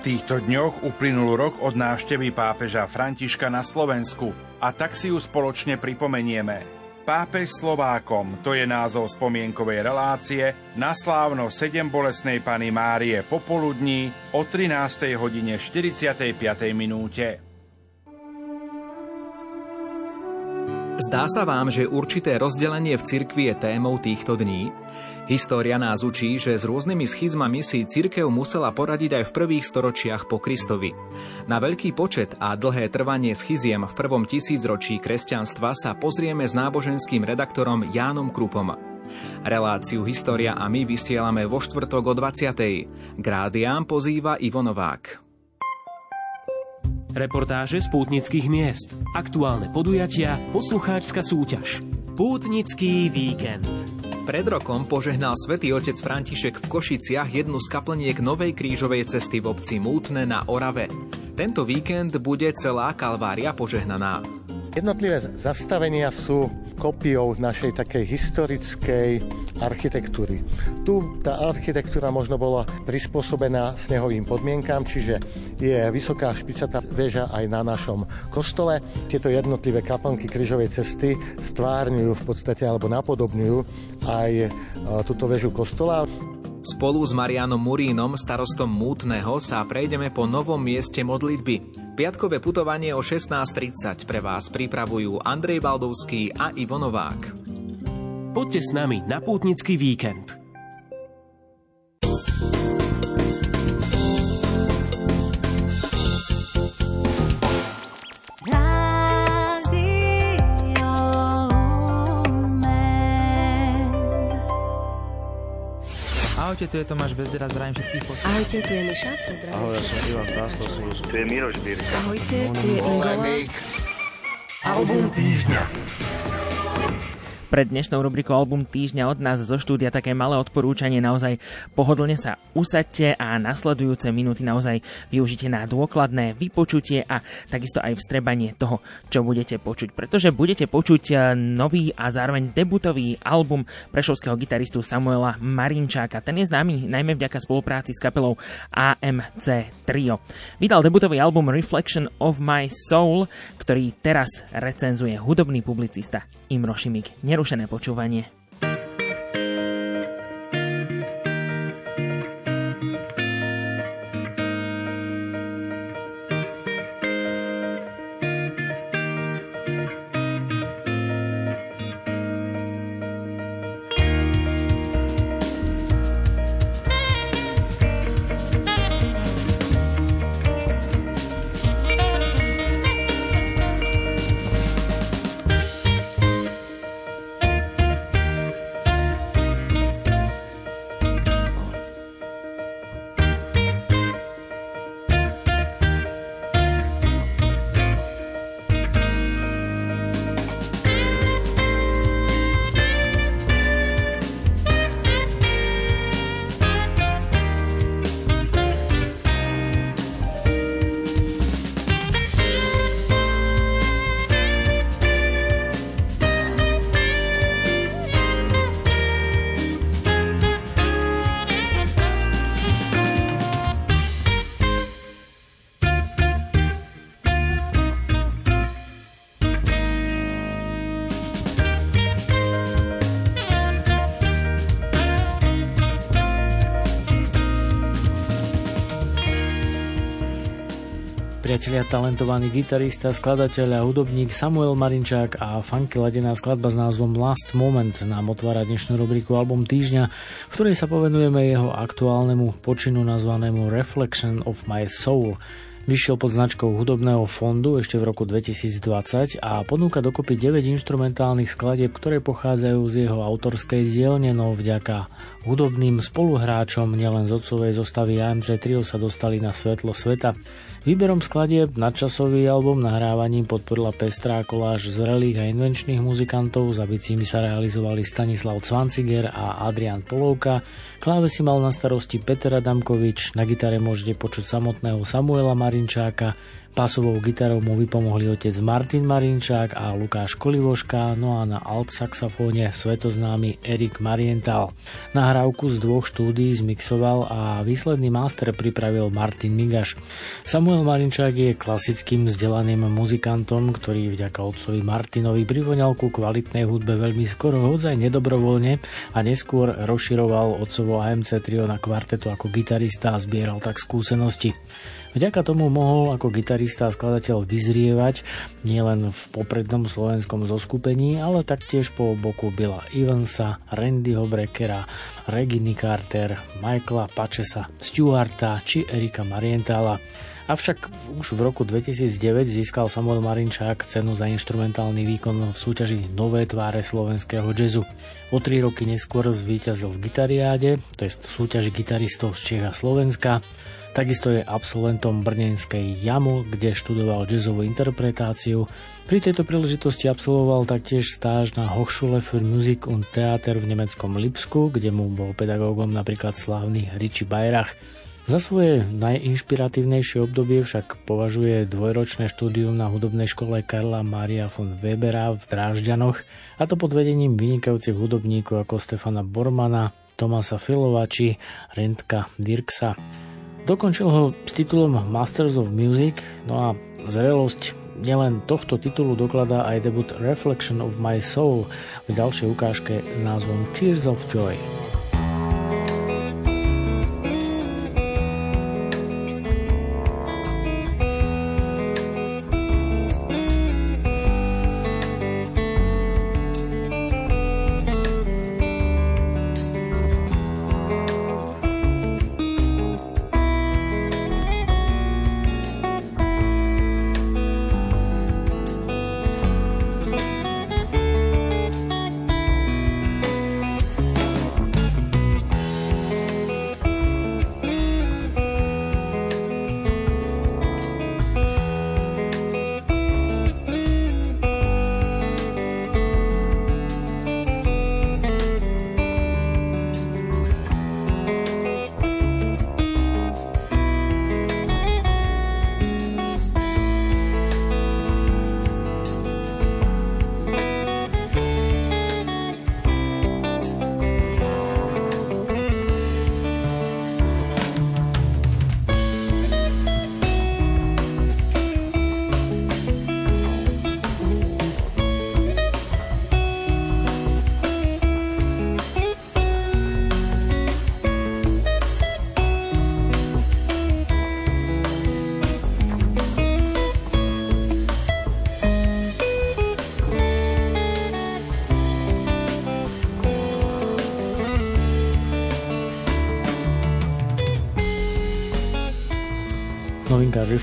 Speaker 9: týchto dňoch uplynul rok od návštevy pápeža Františka na Slovensku a tak si ju spoločne pripomenieme. Pápež Slovákom, to je názov spomienkovej relácie, na slávno 7 bolesnej Pany Márie popoludní o 13. hodine 45. minúte.
Speaker 10: Zdá sa vám, že určité rozdelenie v cirkvi je témou týchto dní? História nás učí, že s rôznymi schizmami si cirkev musela poradiť aj v prvých storočiach po Kristovi. Na veľký počet a dlhé trvanie schiziem v prvom tisícročí kresťanstva sa pozrieme s náboženským redaktorom Jánom Krupom. Reláciu História a my vysielame vo štvrtok o 20. Grádiám pozýva Ivo Novák.
Speaker 2: Reportáže z pútnických miest, aktuálne podujatia, poslucháčska súťaž. Pútnický víkend.
Speaker 10: Pred rokom požehnal svätý otec František v Košiciach jednu z kaplniek Novej krížovej cesty v obci Mútne na Orave. Tento víkend bude celá kalvária požehnaná.
Speaker 11: Jednotlivé zastavenia sú kopiou našej takej historickej architektúry. Tu tá architektúra možno bola prispôsobená snehovým podmienkám, čiže je vysoká špicatá väža aj na našom kostole. Tieto jednotlivé kaplnky križovej cesty stvárňujú v podstate alebo napodobňujú aj e, túto väžu kostola.
Speaker 10: Spolu s Marianom Murínom, starostom Mútneho, sa prejdeme po novom mieste modlitby. Piatkové putovanie o 16.30 pre vás pripravujú Andrej Baldovský a Ivo Novák.
Speaker 2: Poďte s nami na pútnický víkend.
Speaker 12: Ahojte, tu je Tomáš Bezdera, zdravím všetkých posledných.
Speaker 13: Ahojte, tu je Miša, pozdravím.
Speaker 14: Ahoj, ja som Ivan Stáslo, som Tu je Miroš Birka.
Speaker 13: Ahojte, tu je Ingola.
Speaker 2: Album týždňa. Pred dnešnou rubrikou Album týždňa od nás zo štúdia také malé odporúčanie. Naozaj pohodlne sa usadte a nasledujúce minúty naozaj využite na dôkladné vypočutie a takisto aj vstrebanie toho, čo budete počuť. Pretože budete počuť e, nový a zároveň debutový album prešovského gitaristu Samuela Marinčáka. Ten je známy najmä vďaka spolupráci s kapelou AMC Trio. Vydal debutový album Reflection of My Soul, ktorý teraz recenzuje hudobný publicista Imro Šimik. Nerušené počúvanie.
Speaker 15: Talentovaný gitarista, skladateľ a hudobník Samuel Marinčák a funky ladená skladba s názvom Last Moment nám otvára dnešnú rubriku Album týždňa, v ktorej sa povenujeme jeho aktuálnemu počinu nazvanému Reflection of My Soul. Vyšiel pod značkou hudobného fondu ešte v roku 2020 a ponúka dokopy 9 instrumentálnych skladieb, ktoré pochádzajú z jeho autorskej dielne, no vďaka hudobným spoluhráčom nielen z otcovej zostavy AMC Trio sa dostali na svetlo sveta. Výberom skladieb nadčasový album nahrávaním podporila pestrá koláž zrelých a invenčných muzikantov, za bicími sa realizovali Stanislav Cvanciger a Adrian Polovka, klávesy mal na starosti Peter Adamkovič, na gitare môžete počuť samotného Samuela Marinčáka, Pasovou gitarou mu vypomohli otec Martin Marinčák a Lukáš Kolivoška, no a na alt saxofóne svetoznámy Erik Mariental. Nahrávku z dvoch štúdií zmixoval a výsledný master pripravil Martin Migaš. Samuel Marinčák je klasickým vzdelaným muzikantom, ktorý vďaka otcovi Martinovi privoňal ku kvalitnej hudbe veľmi skoro, hodzaj nedobrovoľne a neskôr rozširoval otcovo AMC trio na kvartetu ako gitarista a zbieral tak skúsenosti. Vďaka tomu mohol ako gitarista a skladateľ vyzrievať nielen v poprednom slovenskom zoskupení, ale taktiež po boku Billa Evansa, Randyho Breckera, Reginy Carter, Michaela Pačesa, Stewarta či Erika Marientala. Avšak už v roku 2009 získal Samuel Marinčák cenu za instrumentálny výkon v súťaži Nové tváre slovenského jazzu. O tri roky neskôr zvíťazil v Gitariáde, to je súťaži gitaristov z Čech a Slovenska. Takisto je absolventom Brnenskej Jamu, kde študoval jazzovú interpretáciu. Pri tejto príležitosti absolvoval taktiež stáž na Hochschule für Musik und Theater v nemeckom Lipsku, kde mu bol pedagógom napríklad slávny Richie Bayrach. Za svoje najinšpiratívnejšie obdobie však považuje dvojročné štúdium na hudobnej škole Karla Maria von Webera v Drážďanoch a to pod vedením vynikajúcich hudobníkov ako Stefana Bormana, Tomasa Filova či Rentka Dirksa. Dokončil ho s titulom Masters of Music, no a zrelosť nielen tohto titulu dokladá aj debut Reflection of My Soul v ďalšej ukážke s názvom Tears of Joy.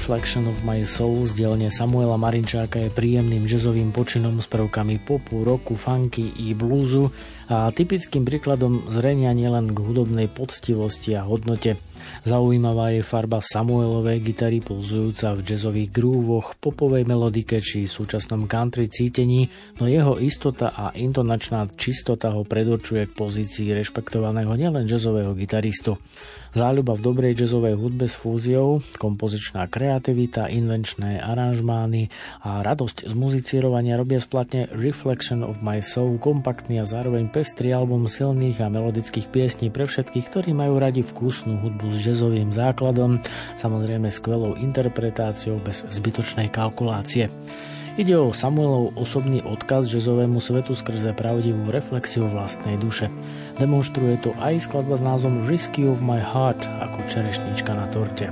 Speaker 15: Reflection of My Soul z dielne Samuela Marinčáka je príjemným jazzovým počinom s prvkami popu, roku, funky i bluesu a typickým príkladom zrenia nielen k hudobnej poctivosti a hodnote. Zaujímavá je farba Samuelovej gitary pulzujúca v jazzových grúvoch, popovej melodike či súčasnom country cítení, no jeho istota a intonačná čistota ho predurčuje k pozícii rešpektovaného nielen jazzového gitaristu. Záľuba v dobrej jazzovej hudbe s fúziou, kompozičná kreativita, invenčné aranžmány a radosť z muzicírovania robia splatne Reflection of My Soul kompaktný a zároveň pestrý album silných a melodických piesní pre všetkých, ktorí majú radi vkusnú hudbu s jazzovým základom, samozrejme skvelou interpretáciou bez zbytočnej kalkulácie. Ide o Samuelov osobný odkaz jazzovému svetu skrze pravdivú reflexiu vlastnej duše. Demonstruje to aj skladba s názvom Risky of My Heart ako čerešnička na torte.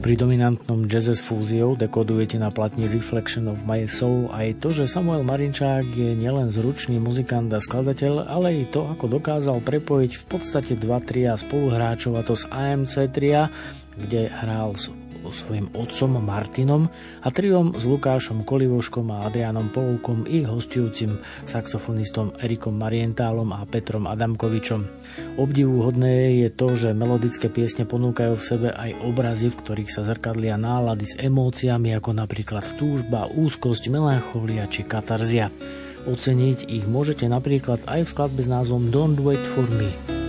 Speaker 15: Popri dominantnom jazze s fúziou dekodujete na platni Reflection of My Soul aj to, že Samuel Marinčák je nielen zručný muzikant a skladateľ, ale i to, ako dokázal prepojiť v podstate dva tria spoluhráčov a to z AMC tria, kde hral so svojím otcom Martinom a triom s Lukášom Kolivoškom a Adrianom Polovkom i hostujúcim saxofonistom Erikom Marientálom a Petrom Adamkovičom. Obdivuhodné je to, že melodické piesne ponúkajú v sebe aj obrazy, v ktorých sa zrkadlia nálady s emóciami ako napríklad túžba, úzkosť, melancholia či katarzia. Oceniť ich môžete napríklad aj v skladbe s názvom Don't Wait For Me.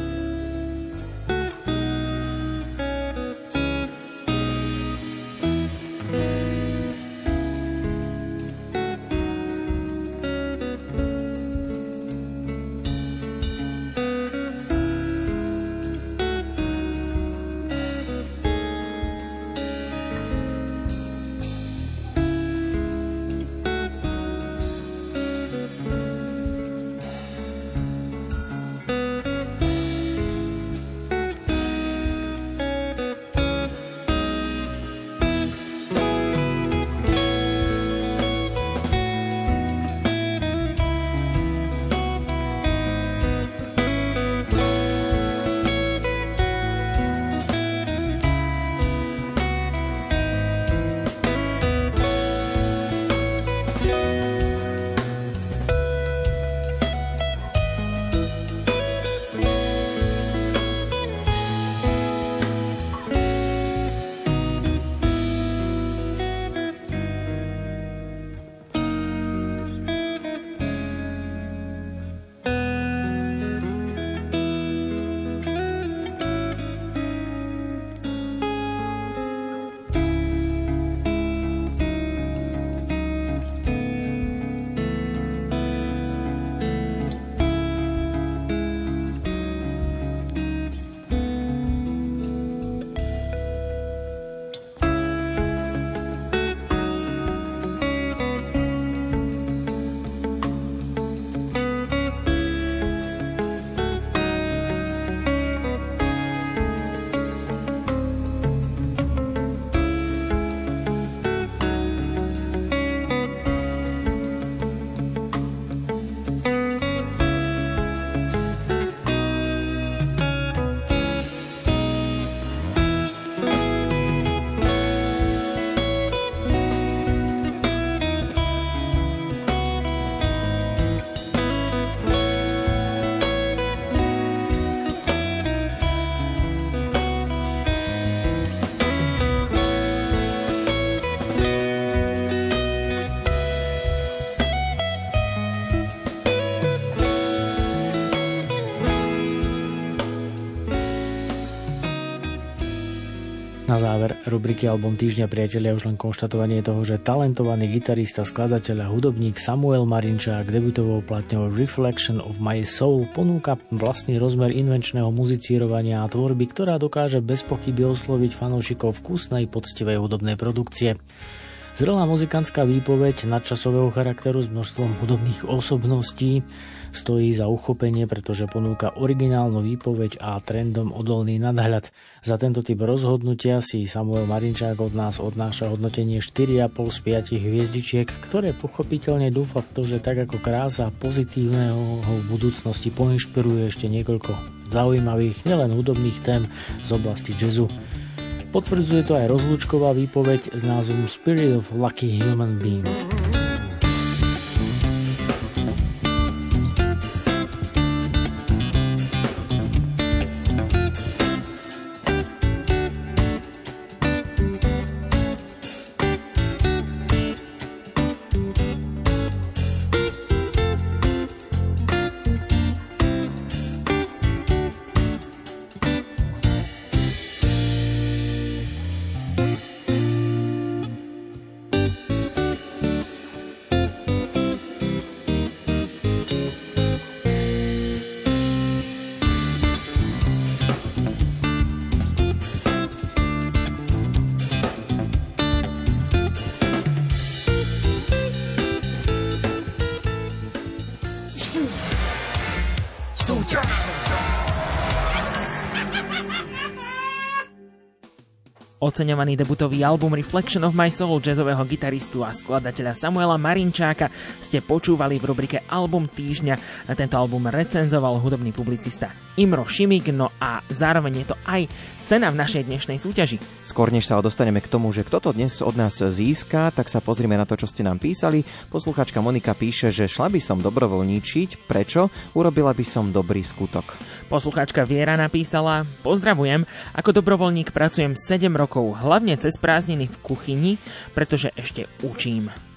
Speaker 15: Záver rubriky Album týždňa priatelia už len konštatovanie toho, že talentovaný gitarista, skladateľ a hudobník Samuel Marinčák debutovou platňou Reflection of My Soul ponúka vlastný rozmer invenčného muzicírovania a tvorby, ktorá dokáže bez pochyby osloviť fanúšikov vkusnej poctivej hudobnej produkcie. Zrelá muzikantská výpoveď nadčasového charakteru s množstvom hudobných osobností stojí za uchopenie, pretože ponúka originálnu výpoveď a trendom odolný nadhľad. Za tento typ rozhodnutia si Samuel Marinčák od nás odnáša hodnotenie 4,5 z 5 hviezdičiek, ktoré pochopiteľne dúfa v to, že tak ako krása pozitívneho ho v budúcnosti poinšpiruje ešte niekoľko zaujímavých, nielen hudobných tém z oblasti jazzu. Potvrdzuje to aj rozlúčková výpoveď s názvom Spirit of Lucky Human Being. Súťaž!
Speaker 2: Oceňovaný debutový album Reflection of My Soul jazzového gitaristu a skladateľa Samuela Marinčáka ste počúvali v rubrike Album týždňa. Tento album recenzoval hudobný publicista Imro Šimik, no a zároveň je to aj cena v našej dnešnej súťaži.
Speaker 16: Skôr než sa dostaneme k tomu, že kto to dnes od nás získa, tak sa pozrime na to, čo ste nám písali. Posluchačka Monika píše, že šla by som dobrovoľníčiť. Prečo? Urobila by som dobrý skutok.
Speaker 2: Posluchačka Viera napísala, pozdravujem, ako dobrovoľník pracujem 7 rokov, hlavne cez prázdniny v kuchyni, pretože ešte učím.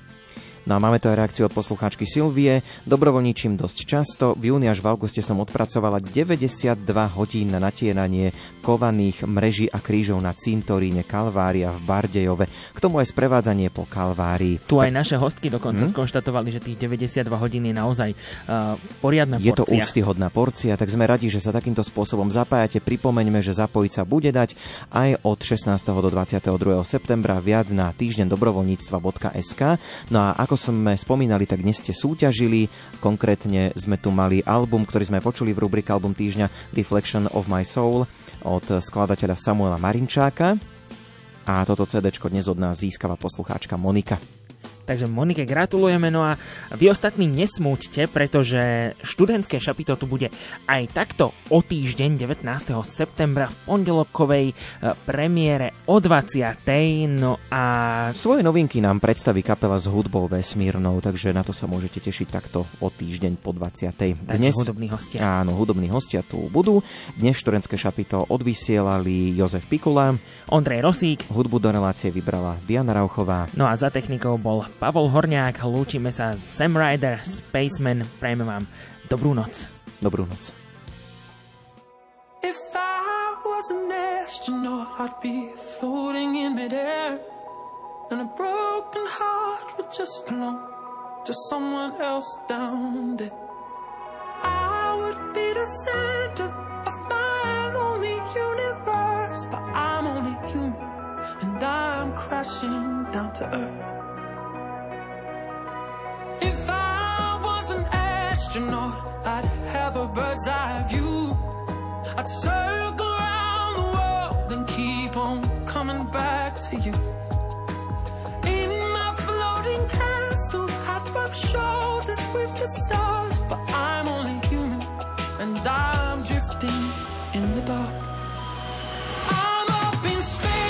Speaker 16: No a máme to aj reakciu od poslucháčky Silvie. Dobrovoľníčim dosť často. V júni až v auguste som odpracovala 92 hodín na natieranie kovaných mreží a krížov na cintoríne Kalvária v Bardejove. K tomu aj sprevádzanie po Kalvárii.
Speaker 2: Tu aj naše hostky dokonca hmm? skonštatovali, že tých 92 hodín je naozaj uh, poriadna
Speaker 16: porcia. Je to úctyhodná porcia, tak sme radi, že sa takýmto spôsobom zapájate. Pripomeňme, že zapojiť sa bude dať aj od 16. do 22. septembra viac na týždeň dobrovoľníctva.sk. No a ako ako sme spomínali, tak dnes ste súťažili. Konkrétne sme tu mali album, ktorý sme počuli v rubrike Album týždňa Reflection of My Soul od skladateľa Samuela Marinčáka. A toto CD dnes od nás získava poslucháčka Monika.
Speaker 2: Takže Monike gratulujeme, no a vy ostatní nesmúďte, pretože študentské šapito tu bude aj takto o týždeň 19. septembra v pondelkovej e, premiére o 20. No a...
Speaker 16: Svoje novinky nám predstaví kapela s hudbou vesmírnou, takže na to sa môžete tešiť takto o týždeň po 20.
Speaker 2: Dnes hudobní hostia.
Speaker 16: Áno, hudobní hostia tu budú. Dnes študentské šapito odvysielali Jozef Pikula,
Speaker 2: Ondrej Rosík,
Speaker 16: hudbu do relácie vybrala Diana Rauchová.
Speaker 2: No a za technikou bol Pavol Horňák, lúčime sa s Sam Rider, Spaceman, prajme vám dobrú noc.
Speaker 16: Dobrú noc. If I was an astronaut, I'd be floating in midair And a broken heart would just belong to someone else down there I would be the center of my lonely universe But I'm only human and I'm crashing down to earth If I was an astronaut, I'd have a bird's eye view. I'd circle around the world and keep on coming back to you. In my floating castle, I'd rub shoulders with the stars, but I'm only human and I'm drifting in the dark. I'm up in space.